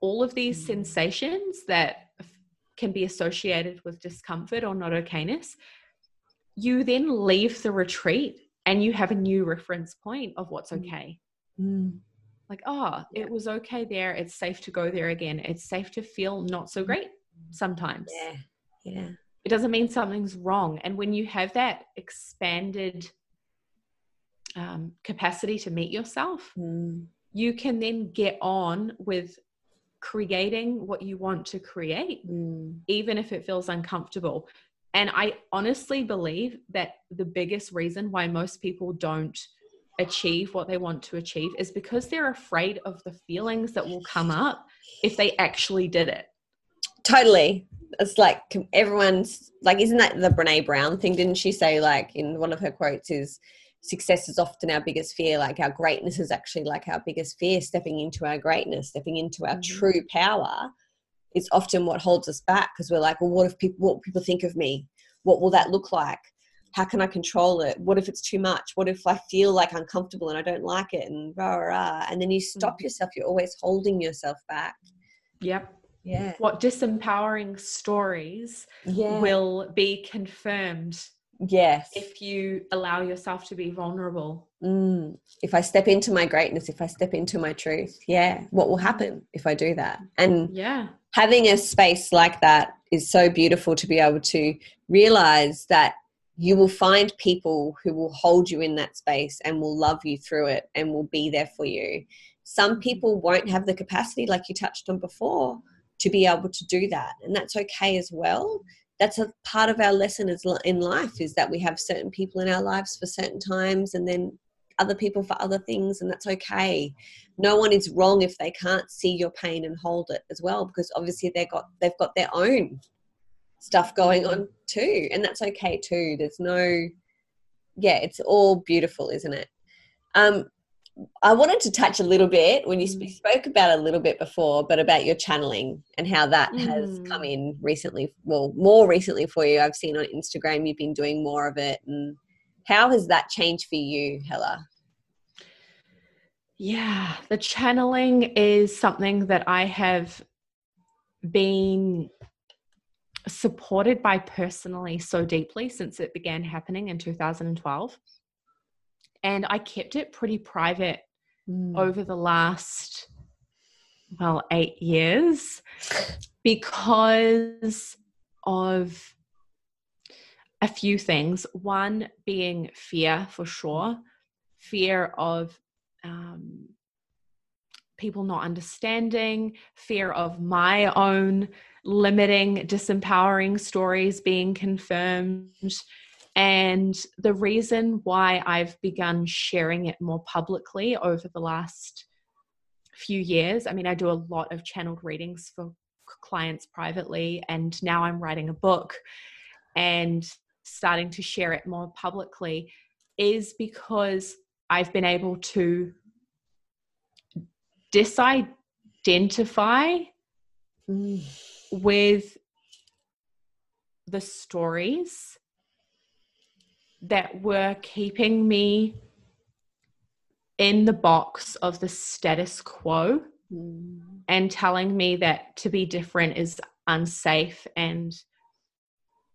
all of these Mm. sensations that can be associated with discomfort or not okayness, you then leave the retreat and you have a new reference point of what's Mm. okay mm. like oh Yeah. it was okay there it's safe to go there again it's safe to feel not so great sometimes Yeah. Yeah. it doesn't mean something's wrong and when you have that expanded um, capacity to meet yourself Mm, you can then get on with creating what you want to create mm, even if it feels uncomfortable. And i honestly believe that the biggest reason why most people don't achieve what they want to achieve is because they're afraid of the feelings that will come up if they actually did it. Totally. It's like everyone's like isn't that the Brené Brown thing? Didn't she say like in one of her quotes is success is often our biggest fear like our greatness is actually like our biggest fear stepping into our greatness stepping into our Mhm. true power is often what holds us back because we're like well what if people what people think of me? What will that look like? How can i control it? What if it's too much? What if i feel like uncomfortable and i don't like it? and rah rah, rah. and then you stop Mhm. yourself you're always holding yourself back. Yep. Yeah. What disempowering stories yeah. will be confirmed yes if you allow yourself to be vulnerable Mm, if I step into my greatness, if I step into my truth, yeah, what will happen if I do that? And yeah having a space like that is so beautiful to be able to realize that you will find people who will hold you in that space and will love you through it and will be there for you. Some people won't have the capacity, like you touched on before, to be able to do that. And that's okay as well. That's a part of our lesson in life is that we have certain people in our lives for certain times and then other people for other things and that's okay. No one is wrong if they can't see your pain and hold it as well because obviously they've got they've got their own stuff going on too and that's okay too. There's no yeah it's all beautiful isn't it? Um i wanted to touch a little bit when you Mm. spoke about a little bit before but about your channeling and how that has Mm. come in recently well more recently for you i've seen on instagram you've been doing more of it and how has that changed for you Hellè Yeah, the channeling is something that I have been supported by personally so deeply since it began happening in 2012. And I kept it pretty private over the last, well, eight years because of a few things. One being fear for sure, fear of um, people not understanding, fear of my own limiting, disempowering stories being confirmed. And the reason why I've begun sharing it more publicly over the last few years, I mean, I do a lot of channeled readings for clients privately, and now I'm writing a book and starting to share it more publicly, is because I've been able to disidentify mm. with the stories that were keeping me in the box of the status quo mm. and telling me that to be different is unsafe and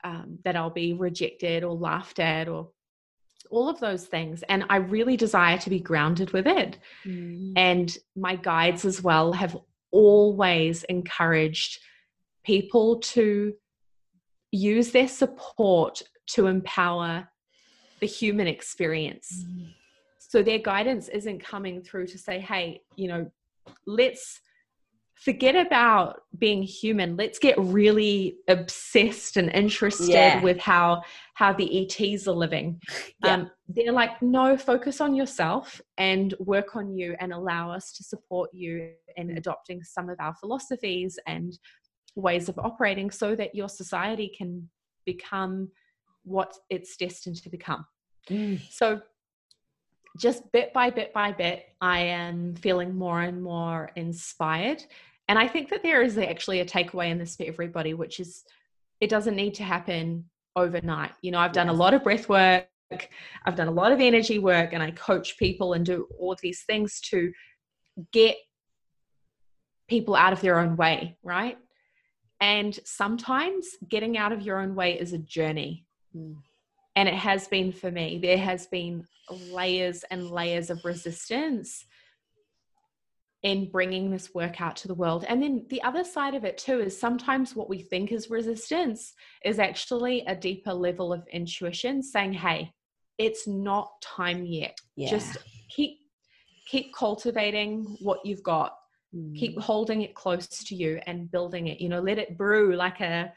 um, that I'll be rejected or laughed at or all of those things. And I really desire to be grounded with it. Mm. And my guides as well have always encouraged people to use their support to empower the human experience. Mm. So their guidance isn't coming through to say, hey, you know, let's forget about being human let's get really obsessed and interested yeah. with how how the ETs are living yeah. um, they're like no focus on yourself and work on you and allow us to support you in mm. adopting some of our philosophies and ways of operating so that your society can become what it's destined to become mm. so just bit by bit by bit, I am feeling more and more inspired. And I think that there is actually a takeaway in this for everybody, which is it doesn't need to happen overnight. You know, I've done yes. a lot of breath work, I've done a lot of energy work, and I coach people and do all of these things to get people out of their own way, right? And sometimes getting out of your own way is a journey. Mm. And it has been for me. There has been layers and layers of resistance in bringing this work out to the world. And then the other side of it too is sometimes what we think is resistance is actually a deeper level of intuition saying hey it's not time yet. Yeah. just keep keep cultivating what you've got. Mm. keep holding it close to you and building it. You know let it brew like a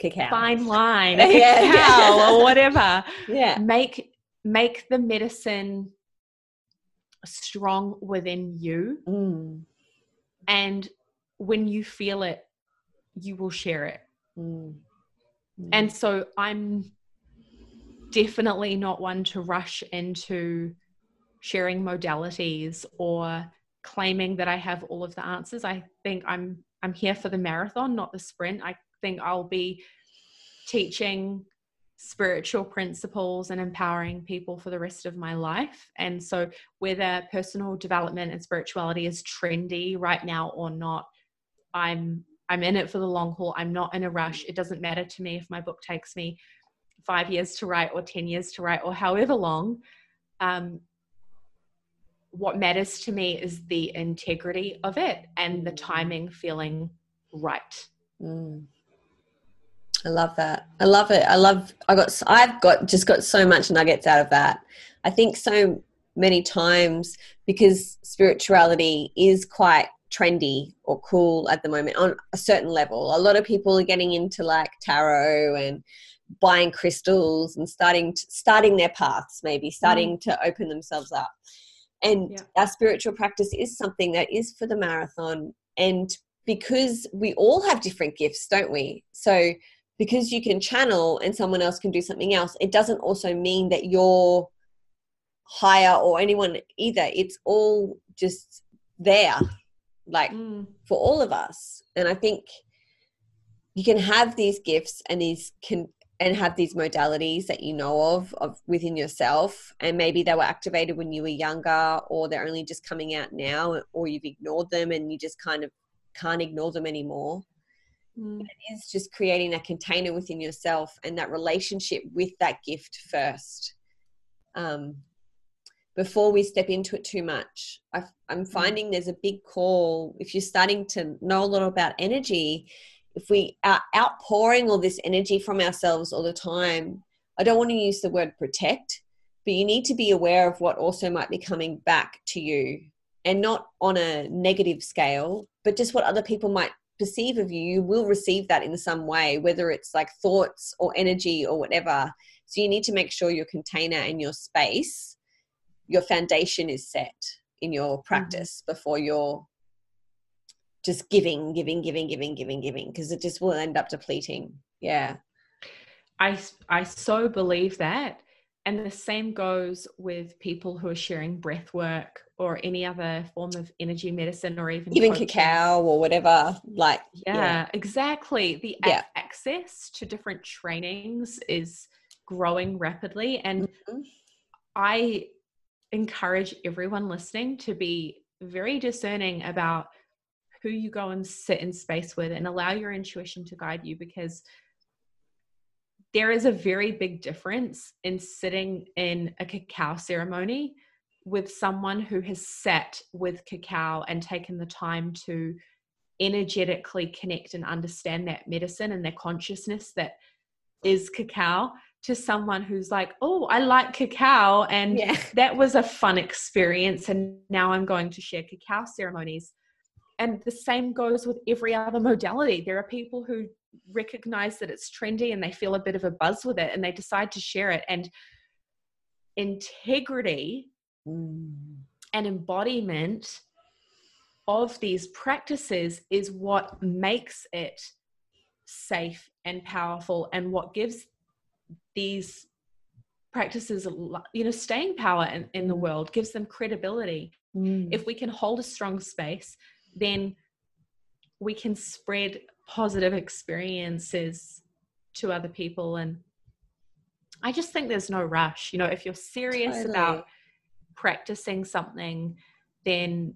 cacao. fine yeah, cacao yeah. or whatever. Yeah. Make make the medicine strong within you. Mm. And when you feel it, you will share it. Mm. Mm. And so I'm definitely not one to rush into sharing modalities or claiming that I have all of the answers. I think I'm I'm here for the marathon, not the sprint. I think I'll be teaching spiritual principles and empowering people for the rest of my life. And so, whether personal development and spirituality is trendy right now or not, I'm I'm in it for the long haul. I'm not in a rush. It doesn't matter to me if my book takes me five years to write or 10 years to write or however long. Um, what matters to me is the integrity of it and the timing feeling right. Mm. I love that. I love it. I love. I got. I've got just got so much nuggets out of that. I think so many times because spirituality is quite trendy or cool at the moment on a certain level. A lot of people are getting into like tarot and buying crystals and starting to, starting their paths, maybe starting mm. to open themselves up. And yeah. our spiritual practice is something that is for the marathon. And because we all have different gifts, don't we? So because you can channel and someone else can do something else, it doesn't also mean that you're higher or anyone either. It's all just there, like mm. for all of us. And I think you can have these gifts and these can and have these modalities that you know of of within yourself and maybe they were activated when you were younger or they're only just coming out now or you've ignored them and you just kind of can't ignore them anymore Mm. It is just creating that container within yourself and that relationship with that gift first. Um, before we step into it too much, i am mm. finding there's a big call. If you're starting to know a lot about energy, if we are outpouring all this energy from ourselves all the time, I don't want to use the word protect, but you need to be aware of what also might be coming back to you and not on a negative scale, but just what other people might perceive of you. You will receive that in some way, whether it's like thoughts or energy or whatever. So you need to make sure your container and your space, your foundation is set in your practice mm-hmm. before you're just giving, giving, giving, giving, giving, giving, because it just will end up depleting. Yeah. I, I so believe that. And the same goes with people who are sharing breath work or any other form of energy medicine or even even coaching. cacao or whatever. Like yeah, yeah. exactly. The yeah. access to different trainings is growing rapidly, and mm-hmm. I encourage everyone listening to be very discerning about who you go and sit in space with and allow your intuition to guide you because there is a very big difference in sitting in a cacao ceremony with someone who has sat with cacao and taken the time to energetically connect and understand that medicine and their consciousness that is cacao to someone who's like, oh, I like cacao and yeah. that was a fun experience. And now I'm going to share cacao ceremonies. And the same goes with every other modality. There are people who recognize that it's trendy and they feel a bit of a buzz with it and they decide to share it. And integrity mm. and embodiment of these practices is what makes it safe and powerful and what gives these practices you know staying power in, in the world gives them credibility mm. if we can hold a strong space then we can spread positive experiences to other people and i just think there's no rush you know if you're serious totally. about practicing something then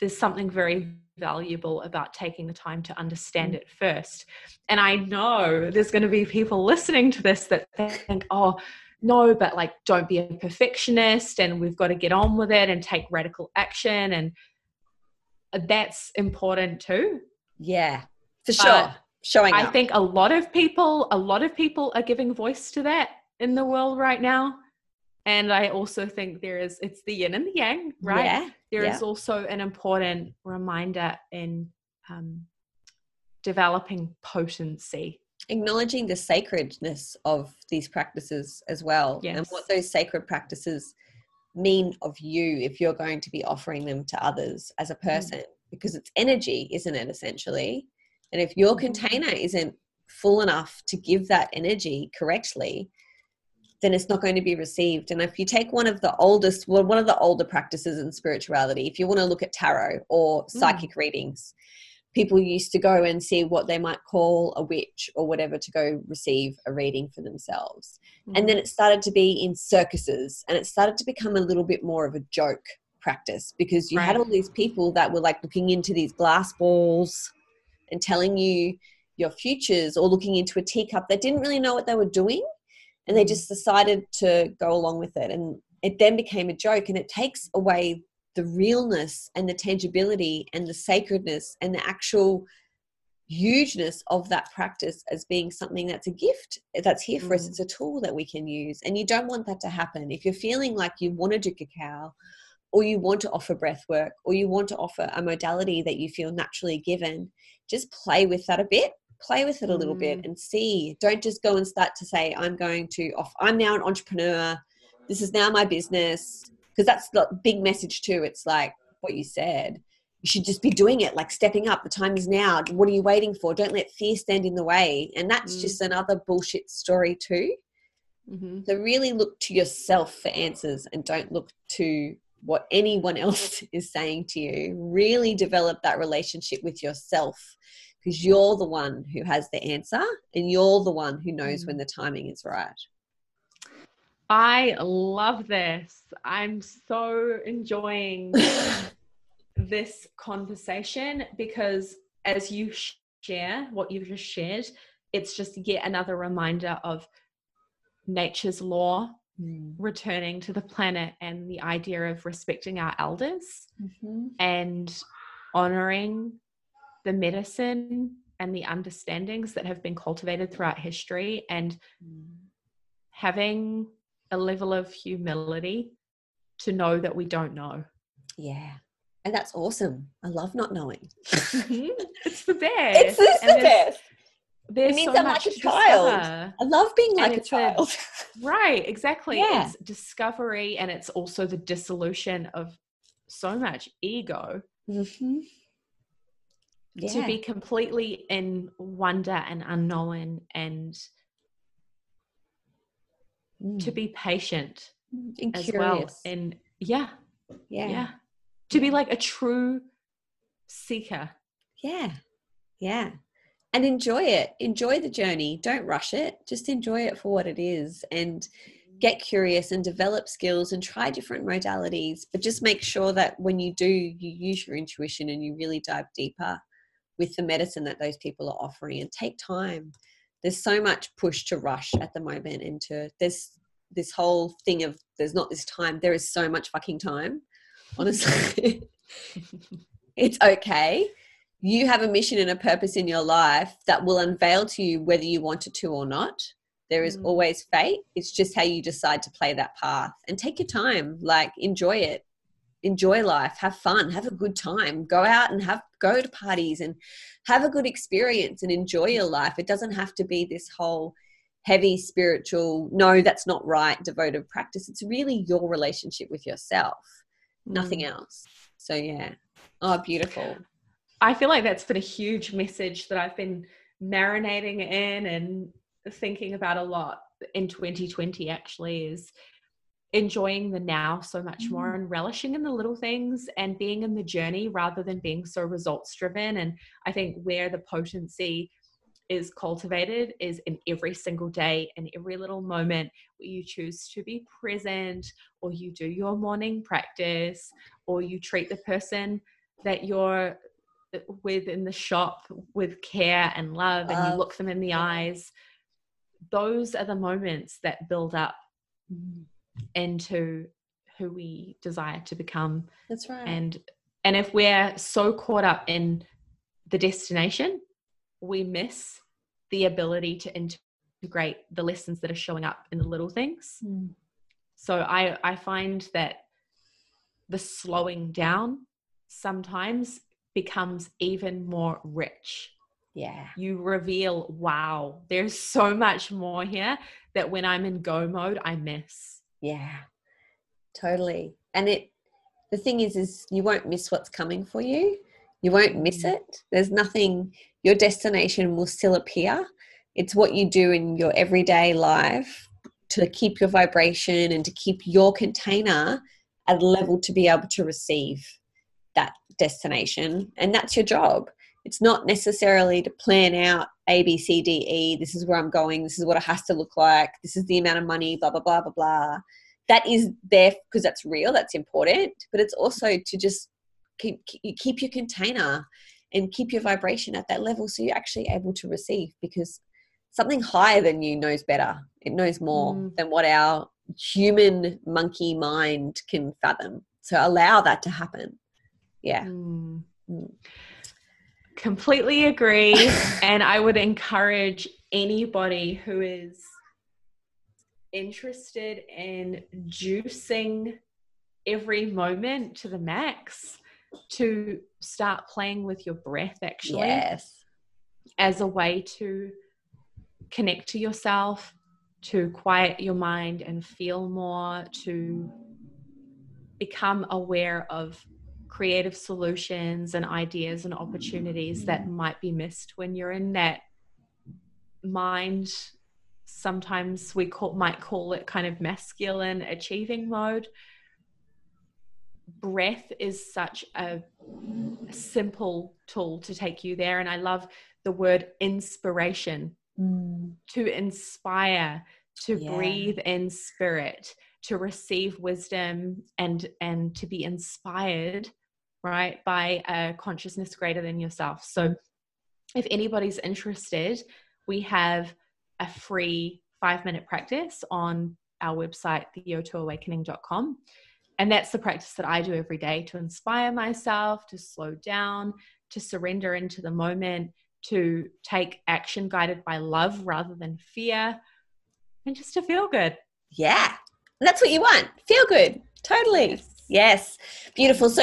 there's something very valuable about taking the time to understand it first. And I know there's going to be people listening to this that think, oh, no, but like, don't be a perfectionist and we've got to get on with it and take radical action. And that's important too. Yeah, for sure. Showing I up. think a lot of people, a lot of people are giving voice to that in the world right now. And I also think there is, it's the yin and the yang, right? Yeah there yeah. is also an important reminder in um, developing potency acknowledging the sacredness of these practices as well yes. and what those sacred practices mean of you if you're going to be offering them to others as a mm. person mm. because it's energy isn't it essentially and if your mm-hmm. container isn't full enough to give that energy correctly then it's not going to be received. And if you take one of the oldest, well, one of the older practices in spirituality, if you want to look at tarot or mm. psychic mm. readings, people used to go and see what they might call a witch or whatever to go receive a reading for themselves. Mm. And then mm. it started to be in circuses and it started to become a little bit more of a joke practice because you right. had all these people that were like looking into these glass balls and telling you your futures or looking into a teacup that didn't really know what they were doing and they just decided to go along with it. And it then became a joke and it takes away the realness and the tangibility and the sacredness and the actual hugeness of that practice as being something that's a gift that's here for mm. us it's a tool that we can use and you don't want that to happen. If you're feeling like you want to do cacao or you want to offer breath work or you want to offer a modality that you feel naturally given just play with that a bit play with it a little mm. bit and see. Don't just go and start to say i'm going to off i'm now an entrepreneur. This is now my business. Because that's the big message too. It's like what you said. You should just be doing it like stepping up. The time is now. What are you waiting for? Don't let fear stand in the way. And that's mm. just another bullshit story too. Mm-hmm. so really look to yourself for answers and don't look to what anyone else is saying to you. Really develop that relationship with yourself because you're the one who has the answer and you're the one who knows when mm. the timing is right. I love this. I'm so enjoying this conversation because as you share what you've just shared, it's just yet another reminder of nature's law mm. returning to the planet and the idea of respecting our elders mm-hmm. and honoring the medicine and the understandings that have been cultivated throughout history and having a level of humility to know that we don't know. Yeah. And that's awesome. I love not knowing. it's the best. It's, it's the best. There's It means so I'm much like a child. discover. I love being And like a it's a- child. Right, exactly. Yeah. It's discovery and it's also the dissolution of so much ego Mhm. Yeah. to be completely in wonder and unknown and to Mm. be patient and as curious. well. And yeah, yeah. yeah. To be like a true seeker. Yeah. Yeah. And enjoy it. Enjoy the journey. Don't rush it. Just enjoy it for what it is and get curious and develop skills and try different modalities. But just make sure that when you do, you use your intuition and you really dive deeper with the medicine that those people are offering and take time. There's so much push to rush at the moment and to there's this whole thing of there's not this time. There is so much fucking time. Honestly. it's okay you have a mission and a purpose in your life that will unveil to you whether you want it to or not. There is Mm. always fate. It's just how you decide to play that path and take your time. Like, enjoy it. Enjoy life. Have fun. Have a good time. Go out and have go to parties and have a good experience and enjoy your life. It doesn't have to be this whole heavy spiritual, no, that's not right, devoted practice. It's really your relationship with yourself, nothing Mm. else. So, yeah. Oh, beautiful. I feel like that's been a huge message that I've been marinating in and thinking about a lot in 2020 actually is enjoying the now so much more and relishing in the little things and being in the journey rather than being so results driven. And I think where the potency is cultivated is in every single day and every little moment where you choose to be present or you do your morning practice or you treat the person that you're with in the shop with care and love and you look them in the eyes those are the moments that build up. Mm. Into who we desire to become That's right. and and if we're so caught up in the destination we miss the ability to integrate the lessons that are showing up in the little things Mm. so i i find that the slowing down sometimes becomes even more rich yeah. you reveal wow there's so much more here that when i'm in go mode i miss Yeah. Totally. And it the thing is is you won't miss what's coming for you. You won't miss Mm. it. There's nothing your destination will still appear. It's what you do in your everyday life to keep your vibration and to keep your container at a level to be able to receive that destination. And that's your job. It's not necessarily to plan out A, B, C, D, E. This is where I'm going. This is what it has to look like. This is the amount of money, blah, blah, blah, blah, blah. That is there because that's real. That's important. But it's also to just keep, keep- your container and keep your vibration at that level so you're actually able to receive because something higher than you knows better. It knows more Mm. than what our human monkey mind can fathom. So allow that to happen. Yeah. Mm. Mm. Completely agree. and I would encourage anybody who is interested in juicing every moment to the max to start playing with your breath actually Yes. as a way to connect to yourself, to quiet your mind and feel more, to become aware of creative solutions and ideas and opportunities that might be missed when you're in that mind sometimes we call might call it kind of masculine achieving mode breath is such a simple tool to take you there and i love the word inspiration Mm. to inspire to Yeah. breathe in spirit to receive wisdom and and to be inspired right by a consciousness greater than yourself so if anybody's interested we have a free five minute practice on our website theo2awakening.com and that's the practice that i do every day to inspire myself to slow down to surrender into the moment, to take action guided by love rather than fear, and just to feel good. Yeah. That's what you want. Feel good. Totally. Yes. yes. Beautiful. So,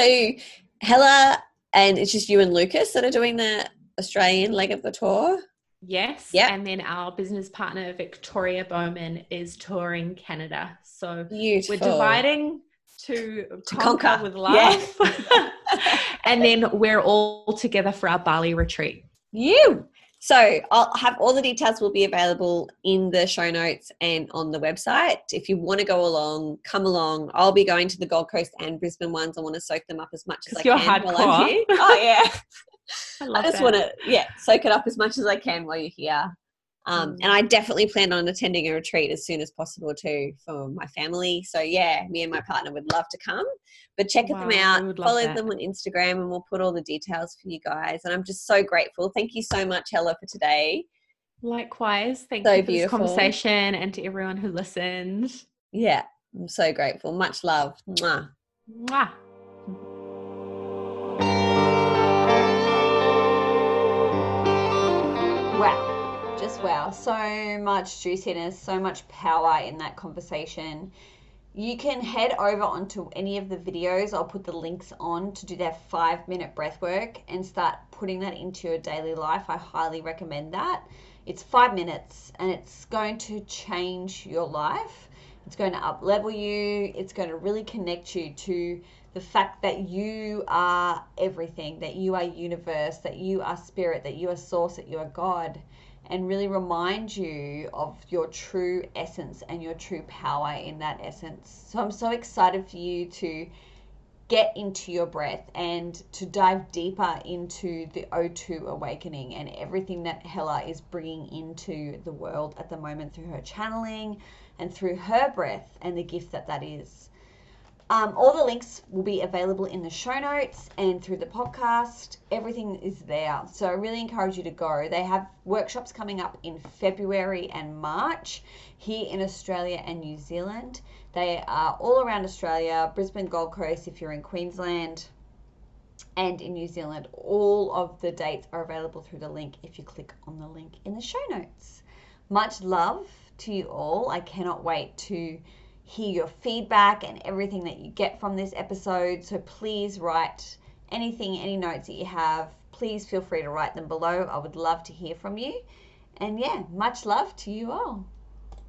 Hellè, and it's just you and Lucas that are doing the Australian leg of the tour? Yes. Yeah. And then our business partner, Victoria Bowman, is touring Canada. So Beautiful. we're dividing to, to conquer, conquer, with love. Yeah. and then we're all together for our Bali retreat. You. So I'll have all the details will be available in the show notes and on the website. If you want to go along, come along. I'll be going to the Gold Coast and Brisbane ones. I want to soak them up as much as I can hardcore. while I'm here. Oh yeah. I, I just want to yeah soak it up as much as I can while you're here. Um, mm. And I definitely plan on attending a retreat as soon as possible too for my family. So yeah, me and my partner would love to come. But check wow, them out, follow that. them on Instagram, and we'll put all the details for you guys. And I'm just so grateful. Thank you so much, Hellè, for today. Likewise, thank so you for beautiful. this conversation and to everyone who listened. Yeah, I'm so grateful. Much love. Mwah. Mwah. Wow. Just wow. So much juiciness, so much power in that conversation. You can head over onto any of the videos. I'll put the links on to do their five minute breath work and start putting that into your daily life. I highly recommend that. It's five minutes and it's going to change your life. It's going to up level you. It's going to really connect you to the fact that you are everything, that you are universe, that you are spirit, that you are source, that you are God, and really remind you of your true essence and your true power in that essence. So I'm so excited for you to get into your breath and to dive deeper into the O2 awakening and everything that Hellè is bringing into the world at the moment through her channeling and through her breath and the gift that that is. Um, all the links will be available in the show notes and through the podcast. Everything is there. So I really encourage you to go. They have workshops coming up in February and March here in Australia and New Zealand. They are all around Australia, Brisbane, Gold Coast, if you're in Queensland, and in New Zealand. All of the dates are available through the link if you click on the link in the show notes. Much love to you all. I cannot wait to hear your feedback and everything that you get from this episode. So please write anything, any notes that you have. Please feel free to write them below. I would love to hear from you. And yeah, much love to you all.